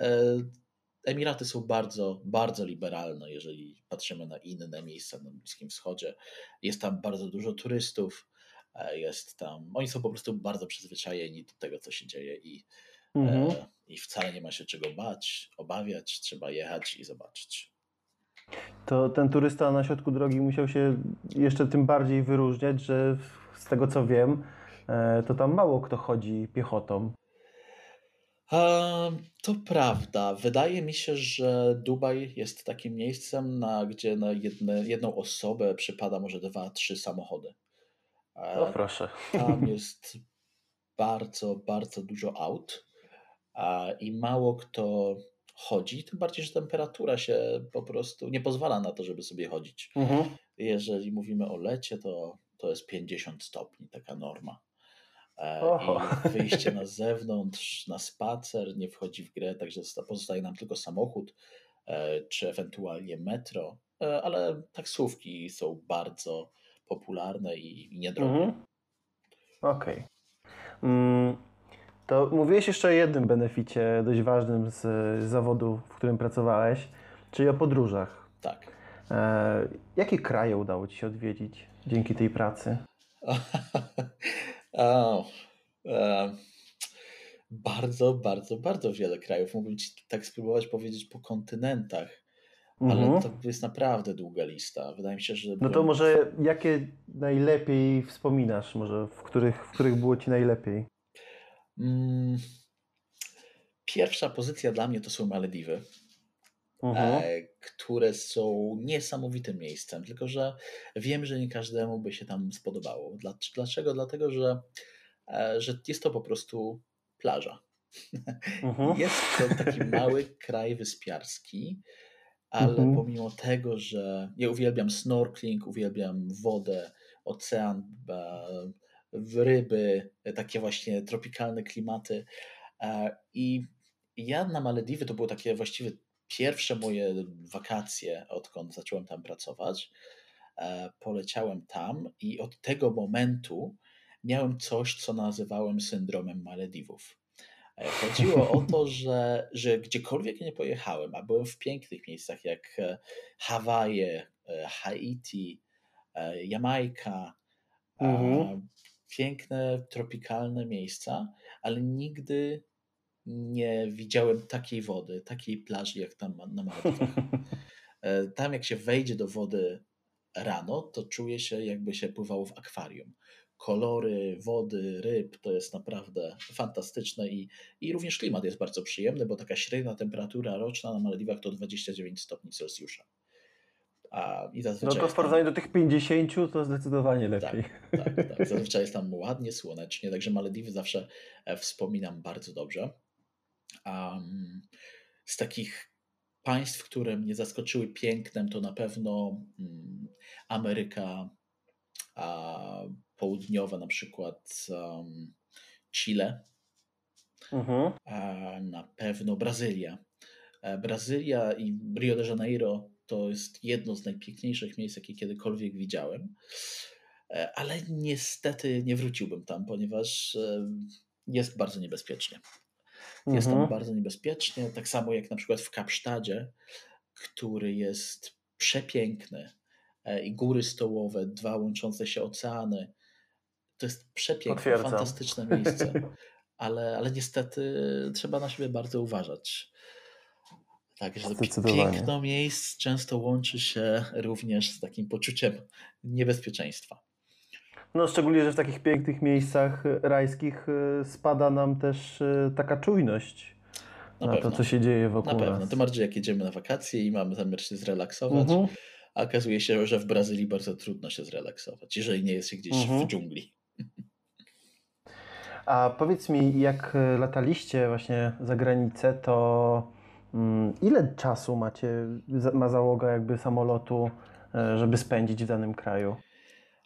E, Emiraty są bardzo, bardzo liberalne, jeżeli patrzymy na inne miejsca na Bliskim Wschodzie. Jest tam bardzo dużo turystów, e, jest tam. Oni są po prostu bardzo przyzwyczajeni do tego, co się dzieje i, Mhm. e, i wcale nie ma się czego bać, obawiać, trzeba jechać i zobaczyć. To ten turysta na środku drogi musiał się jeszcze tym bardziej wyróżniać, że z tego co wiem, e, to tam mało kto chodzi piechotą. To prawda. Wydaje mi się, że Dubaj jest takim miejscem, na, gdzie na jedne, jedną osobę przypada może dwa, trzy samochody. E, O proszę. Tam *laughs* jest bardzo, bardzo dużo aut a, i mało kto chodzi, tym bardziej, że temperatura się po prostu nie pozwala na to, żeby sobie chodzić. Mhm. Jeżeli mówimy o lecie, to, to jest 50 stopni, taka norma. E, Oho. I wyjście na zewnątrz, na spacer nie wchodzi w grę, także zosta- pozostaje nam tylko samochód, e, czy ewentualnie metro, e, ale taksówki są bardzo popularne i, niedrogie. Mhm. Okej. Mm, To mówiłeś jeszcze o jednym beneficie dość ważnym z z zawodu, w którym pracowałeś, czyli o podróżach. Tak. E, jakie kraje udało Ci się odwiedzić dzięki tej pracy? *laughs* o, e, bardzo, bardzo, bardzo wiele krajów. Mógłbym ci tak spróbować powiedzieć po kontynentach, ale Mhm. to jest naprawdę długa lista. Wydaje mi się, że. No to byłem- może jakie najlepiej wspominasz, może w których, w których było Ci najlepiej? Mm, Pierwsza pozycja dla mnie to są Malediwy, Mhm. e, które są niesamowitym miejscem, tylko że wiem, że nie każdemu by się tam spodobało. Dlac- Dlaczego? Dlatego, że, e, że jest to po prostu plaża. Mhm. *laughs* Jest to taki mały kraj wyspiarski, ale Mhm. pomimo tego, że ja uwielbiam snorkeling, uwielbiam wodę, ocean, e, ryby, takie właśnie tropikalne klimaty. I ja na Malediwy to były takie właściwie pierwsze moje wakacje, odkąd zacząłem tam pracować. E, Poleciałem tam i od tego momentu miałem coś, co nazywałem syndromem Malediwów. E, Chodziło o to, *laughs* że, że gdziekolwiek nie pojechałem, a byłem w pięknych miejscach jak e, Hawaje, Haiti, Jamajka, Mhm. piękne, tropikalne miejsca, ale nigdy nie widziałem takiej wody, takiej plaży jak tam na Malediwach. *laughs* E, Tam jak się wejdzie do wody rano, to czuje się jakby się pływało w akwarium. Kolory wody, ryb to jest naprawdę fantastyczne i, i również klimat jest bardzo przyjemny, bo taka średnia temperatura roczna na Malediwach to 29 stopni Celsjusza. A, i No zazwyczaj to w tam- porównaniu do tych 50 to zdecydowanie lepiej. tak, tak. *laughs* Zazwyczaj jest tam ładnie, słonecznie, także Malediwy zawsze e, wspominam bardzo dobrze. Um, z takich państw, które mnie zaskoczyły pięknem, to na pewno mm, Ameryka Południowa, na przykład um, Chile, Mhm. a na pewno Brazylia. E, Brazylia i Rio de Janeiro to jest jedno z najpiękniejszych miejsc, jakie kiedykolwiek widziałem. E, Ale niestety nie wróciłbym tam, ponieważ e, jest bardzo niebezpiecznie. Jest tam Mhm. bardzo niebezpiecznie, tak samo jak na przykład w Kapsztadzie, który jest przepiękny e, i góry stołowe, dwa łączące się oceany. To jest przepiękne, Potwierdzam. fantastyczne miejsce, ale, ale niestety trzeba na siebie bardzo uważać. Także piękno miejsc często łączy się również z takim poczuciem niebezpieczeństwa. No szczególnie, że w takich pięknych miejscach e, rajskich e, spada nam też e, taka czujność Na na to, co się dzieje wokół Na pewno, nas. tym bardziej jak jedziemy na wakacje i mamy zamiar się zrelaksować, Mhm. a okazuje się, że w Brazylii bardzo trudno się zrelaksować, jeżeli nie jest się gdzieś Mhm. w dżungli. A powiedz mi, jak lataliście właśnie za granicę, to mm, ile czasu macie, ma załoga jakby samolotu, żeby spędzić w danym kraju?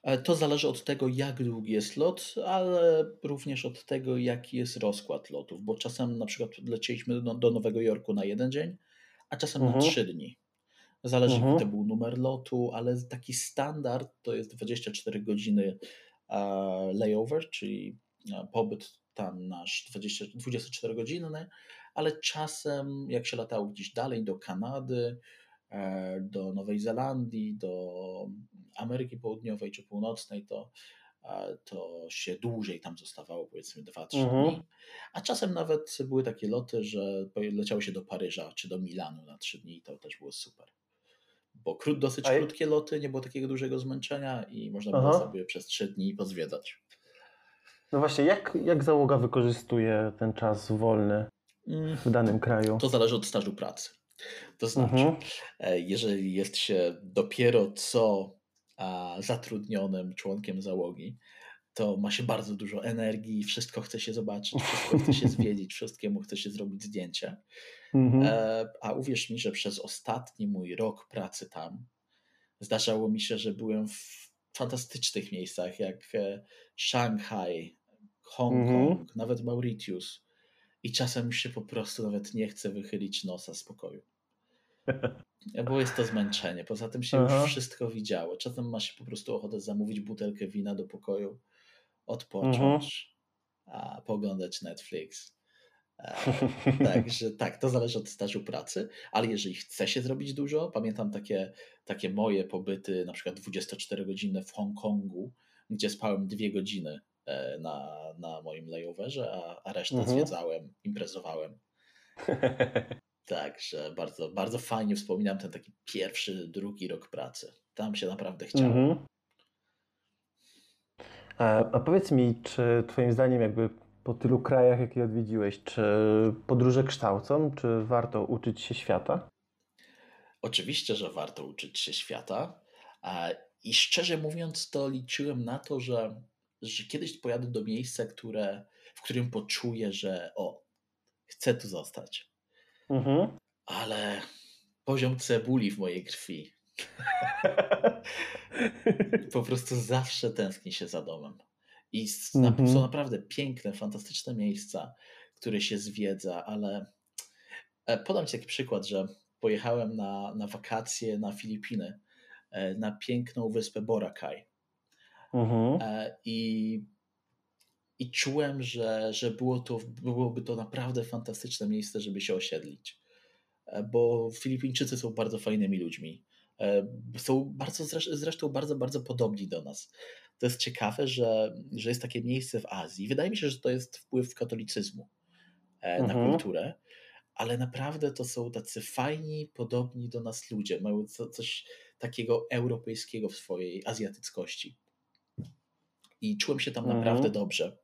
E, To zależy od tego, jak długi jest lot, ale również od tego, jaki jest rozkład lotów, bo czasem na przykład lecieliśmy do, do Nowego Jorku na jeden dzień, a czasem Mhm. na trzy dni. Zależy, Mhm. jaki to był numer lotu, ale taki standard to jest 24 godziny e, layover, czyli e, pobyt tam nasz 20, 24-godzinny, ale czasem jak się latało gdzieś dalej do Kanady, do Nowej Zelandii, do Ameryki Południowej czy Północnej, to, e, to się dłużej tam zostawało, powiedzmy 2-3 Mhm. dni. A czasem nawet były takie loty, że leciało się do Paryża czy do Milanu na 3 dni i to też było super. Bo krót, dosyć A krótkie loty, nie było takiego dużego zmęczenia i można było Aha. sobie przez 3 dni pozwiedzać. No właśnie, jak, jak załoga wykorzystuje ten czas wolny Mm, w danym kraju? To zależy od stażu pracy. To znaczy, Mhm. e, jeżeli jest się dopiero co a, zatrudnionym członkiem załogi, to ma się bardzo dużo energii, wszystko chce się zobaczyć, wszystko chce się *laughs* zwiedzić, wszystkiemu chce się zrobić zdjęcie. Mhm. E, a uwierz mi, że przez ostatni mój rok pracy tam zdarzało mi się, że byłem w fantastycznych miejscach jak e, Szanghaj, Hongkong, Mhm. nawet Mauritius. I czasem się po prostu nawet nie chce wychylić nosa z pokoju. *laughs* Bo jest to zmęczenie. Poza tym się Aha. już wszystko widziało. Czasem ma się po prostu ochotę zamówić butelkę wina do pokoju, odpocząć, a poglądać Netflix. E, *laughs* Także tak, to zależy od stażu pracy, ale jeżeli chce się zrobić dużo, pamiętam takie, takie moje pobyty, na przykład 24-godzinne w Hongkongu, gdzie spałem dwie godziny e, na, na moim layoverze, a, a resztę Mhm. zwiedzałem, imprezowałem. *laughs* Także bardzo, bardzo fajnie wspominam ten taki pierwszy, drugi rok pracy. Tam się naprawdę chciało. Mhm. A, a powiedz mi, czy Twoim zdaniem, jakby po tylu krajach, jakie odwiedziłeś, czy podróże kształcą, czy warto uczyć się świata? Oczywiście, że warto uczyć się świata. I szczerze mówiąc, to liczyłem na to, że, że kiedyś pojadę do miejsca, które, w którym poczuję, że o, chcę tu zostać. Mhm. Ale poziom cebuli w mojej krwi *laughs* po prostu zawsze tęskni się za domem. I Mhm. są naprawdę piękne, fantastyczne miejsca, które się zwiedza, ale e, podam Ci taki przykład, że pojechałem na, na wakacje na Filipiny, e, na piękną wyspę Boracay. Mhm. E, I, i czułem, że, że było to, byłoby to naprawdę fantastyczne miejsce, żeby się osiedlić. E, Bo Filipińczycy są bardzo fajnymi ludźmi. E, Są bardzo, zresz- zresztą bardzo, bardzo podobni do nas. To jest ciekawe, że, że jest takie miejsce w Azji. Wydaje mi się, że to jest wpływ katolicyzmu e, na Mhm. kulturę, ale naprawdę to są tacy fajni, podobni do nas ludzie. Mają co, coś takiego europejskiego w swojej azjatyckości. I czułem się tam Mhm. naprawdę dobrze.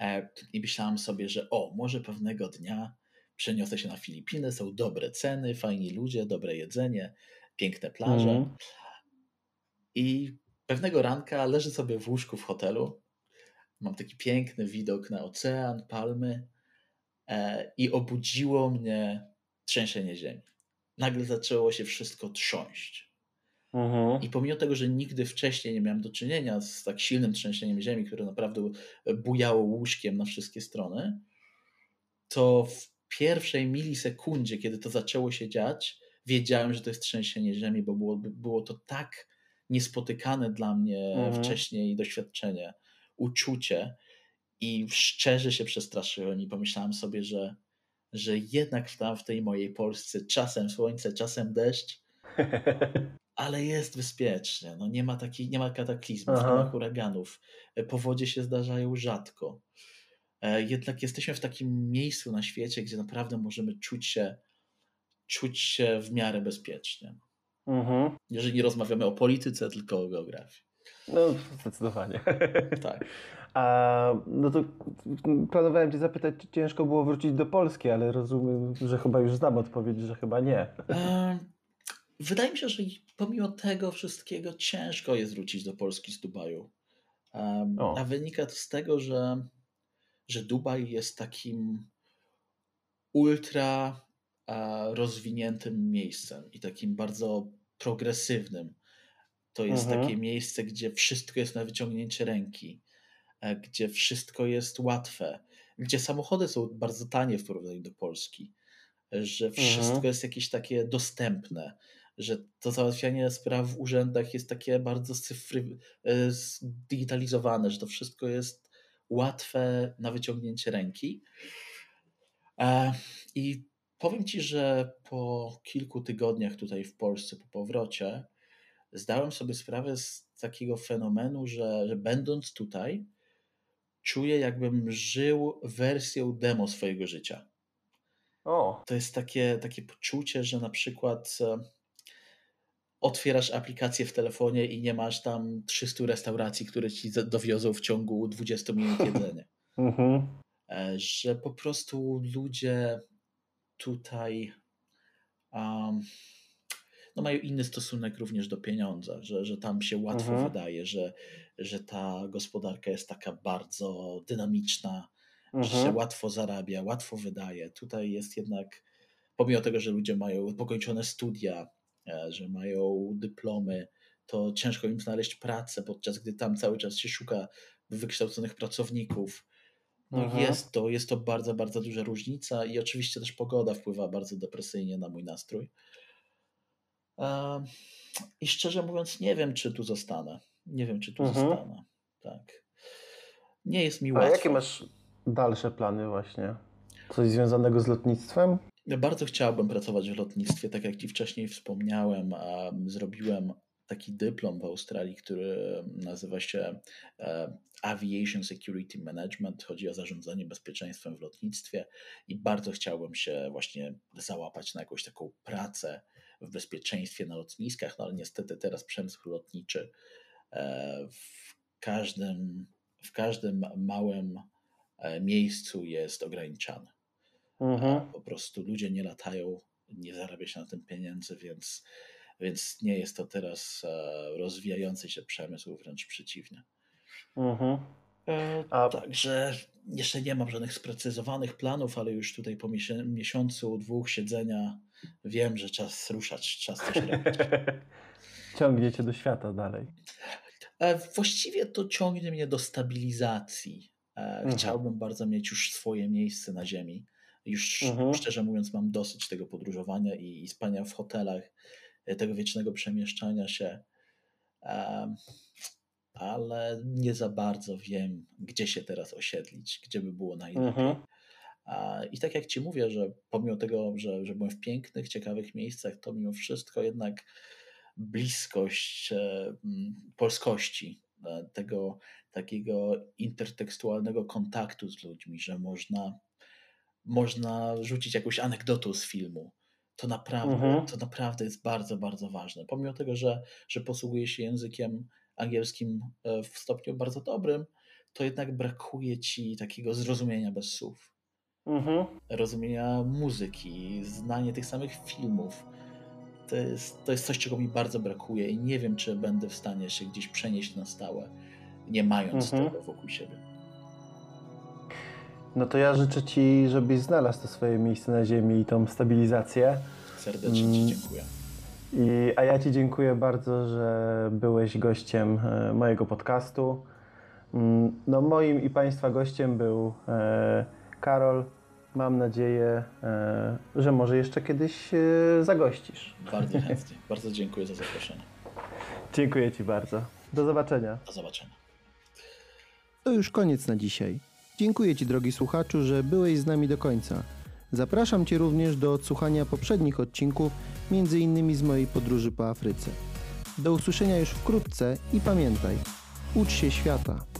E, I myślałem sobie, że o, może pewnego dnia przeniosę się na Filipiny, są dobre ceny, fajni ludzie, dobre jedzenie, piękne plaże. Mhm. I pewnego ranka leżę sobie w łóżku w hotelu. Mam taki piękny widok na ocean, palmy e, i obudziło mnie trzęsienie ziemi. Nagle zaczęło się wszystko trząść. Mhm. I pomimo tego, że nigdy wcześniej nie miałem do czynienia z tak silnym trzęsieniem ziemi, które naprawdę bujało łóżkiem na wszystkie strony, to w pierwszej milisekundzie, kiedy to zaczęło się dziać, wiedziałem, że to jest trzęsienie ziemi, bo było, było to tak niespotykane dla mnie Mhm. wcześniej doświadczenie, uczucie i szczerze się przestraszyłem i pomyślałem sobie, że, że jednak tam w tej mojej Polsce czasem słońce, czasem deszcz, *laughs* ale jest bezpiecznie. No nie ma takich, nie ma kataklizmów, Aha. nie ma huraganów. E, Powodzie się zdarzają rzadko. E, Jednak jesteśmy w takim miejscu na świecie, gdzie naprawdę możemy czuć się, czuć się w miarę bezpiecznie. Mhm. Jeżeli nie rozmawiamy o polityce, tylko o geografii. No, zdecydowanie. *laughs* Tak. A no to planowałem Cię zapytać, czy ciężko było wrócić do Polski, ale rozumiem, że chyba już znam odpowiedź, że chyba nie. Wydaje mi się, że pomimo tego wszystkiego ciężko jest wrócić do Polski z Dubaju. O. A wynika to z tego, że, że Dubaj jest takim ultra e, rozwiniętym miejscem i takim bardzo progresywnym. To jest Mhm. takie miejsce, gdzie wszystko jest na wyciągnięcie ręki, e, gdzie wszystko jest łatwe, gdzie samochody są bardzo tanie w porównaniu do Polski, że wszystko Mhm. jest jakieś takie dostępne, że to załatwianie spraw w urzędach jest takie bardzo cyfry, e, zdigitalizowane, że to wszystko jest łatwe na wyciągnięcie ręki. E, I powiem Ci, że po kilku tygodniach tutaj w Polsce, po powrocie, zdałem sobie sprawę z takiego fenomenu, że, że będąc tutaj, czuję, jakbym żył wersją demo swojego życia. O, To jest takie, takie poczucie, że na przykład e, otwierasz aplikację w telefonie i nie masz tam 300 restauracji, które ci dowiozą w ciągu 20 minut jedzenia. *laughs* mhm. E, Że po prostu ludzie tutaj um, no mają inny stosunek również do pieniądza, że, że tam się łatwo Mhm. wydaje, że, że ta gospodarka jest taka bardzo dynamiczna, że się Mhm. łatwo zarabia, łatwo wydaje. Tutaj jest jednak, pomimo tego, że ludzie mają pokończone studia, że mają dyplomy, to ciężko im znaleźć pracę, podczas gdy tam cały czas się szuka wykształconych pracowników. No jest to, jest to bardzo, bardzo duża różnica i oczywiście też pogoda wpływa bardzo depresyjnie na mój nastrój. I szczerze mówiąc, nie wiem, czy tu zostanę. Nie wiem, czy tu Mhm. zostanę. Tak. Nie jest mi A łatwo. jakie masz dalsze plany właśnie? Coś związanego z lotnictwem? Bardzo chciałbym pracować w lotnictwie, tak jak Ci wcześniej wspomniałem. Zrobiłem taki dyplom w Australii, który nazywa się e, Aviation Security Management. Chodzi o zarządzanie bezpieczeństwem w lotnictwie i bardzo chciałbym się właśnie załapać na jakąś taką pracę w bezpieczeństwie na lotniskach, no ale niestety teraz przemysł lotniczy e, w każdym, w każdym małym e, miejscu jest ograniczany. Mhm. Po prostu ludzie nie latają, nie zarabia się na tym pieniędzy, więc, więc nie jest to teraz e, rozwijający się przemysł, wręcz przeciwnie. Mhm. E, A- Także jeszcze nie mam żadnych sprecyzowanych planów, ale już tutaj po miesiącu, dwóch siedzenia wiem, że czas ruszać, czas coś robić. *laughs* Ciągnie cię do świata dalej. E, Właściwie to ciągnie mnie do stabilizacji. Mhm. Chciałbym bardzo mieć już swoje miejsce na ziemi. Już Mhm. szczerze mówiąc, mam dosyć tego podróżowania i, i spania w hotelach, e, tego wiecznego przemieszczania się. Em, Ale nie za bardzo wiem, gdzie się teraz osiedlić, gdzie by było najlepiej. Mhm. I tak jak Ci mówię, że pomimo tego, że, że byłem w pięknych, ciekawych miejscach, to mimo wszystko jednak bliskość e, polskości, e, tego takiego intertekstualnego kontaktu z ludźmi, że można, można rzucić jakąś anegdotą z filmu. To naprawdę, Mhm. to naprawdę jest bardzo, bardzo ważne. Pomimo tego, że, że posługuję się językiem angielskim e, w stopniu bardzo dobrym, to jednak brakuje ci takiego zrozumienia bez słów Mhm. rozumienia muzyki, znanie tych samych filmów. To jest, to jest coś, czego mi bardzo brakuje i nie wiem, czy będę w stanie się gdzieś przenieść na stałe, nie mając Mhm. tego wokół siebie. No to ja życzę ci, żebyś znalazł to swoje miejsce na ziemi i tą stabilizację. Serdecznie Mm. Ci dziękuję. I, a ja Ci dziękuję bardzo, że byłeś gościem e, mojego podcastu. Mm, No, moim i Państwa gościem był e, Karol. Mam nadzieję, e, że może jeszcze kiedyś e, zagościsz. Bardzo *laughs* chętnie. Bardzo dziękuję za zaproszenie. Dziękuję Ci bardzo. Do zobaczenia. Do zobaczenia. To już koniec na dzisiaj. Dziękuję Ci, drogi słuchaczu, że byłeś z nami do końca. Zapraszam Cię również do odsłuchania poprzednich odcinków, innymi z mojej podróży po Afryce. Do usłyszenia już wkrótce i pamiętaj, ucz się świata.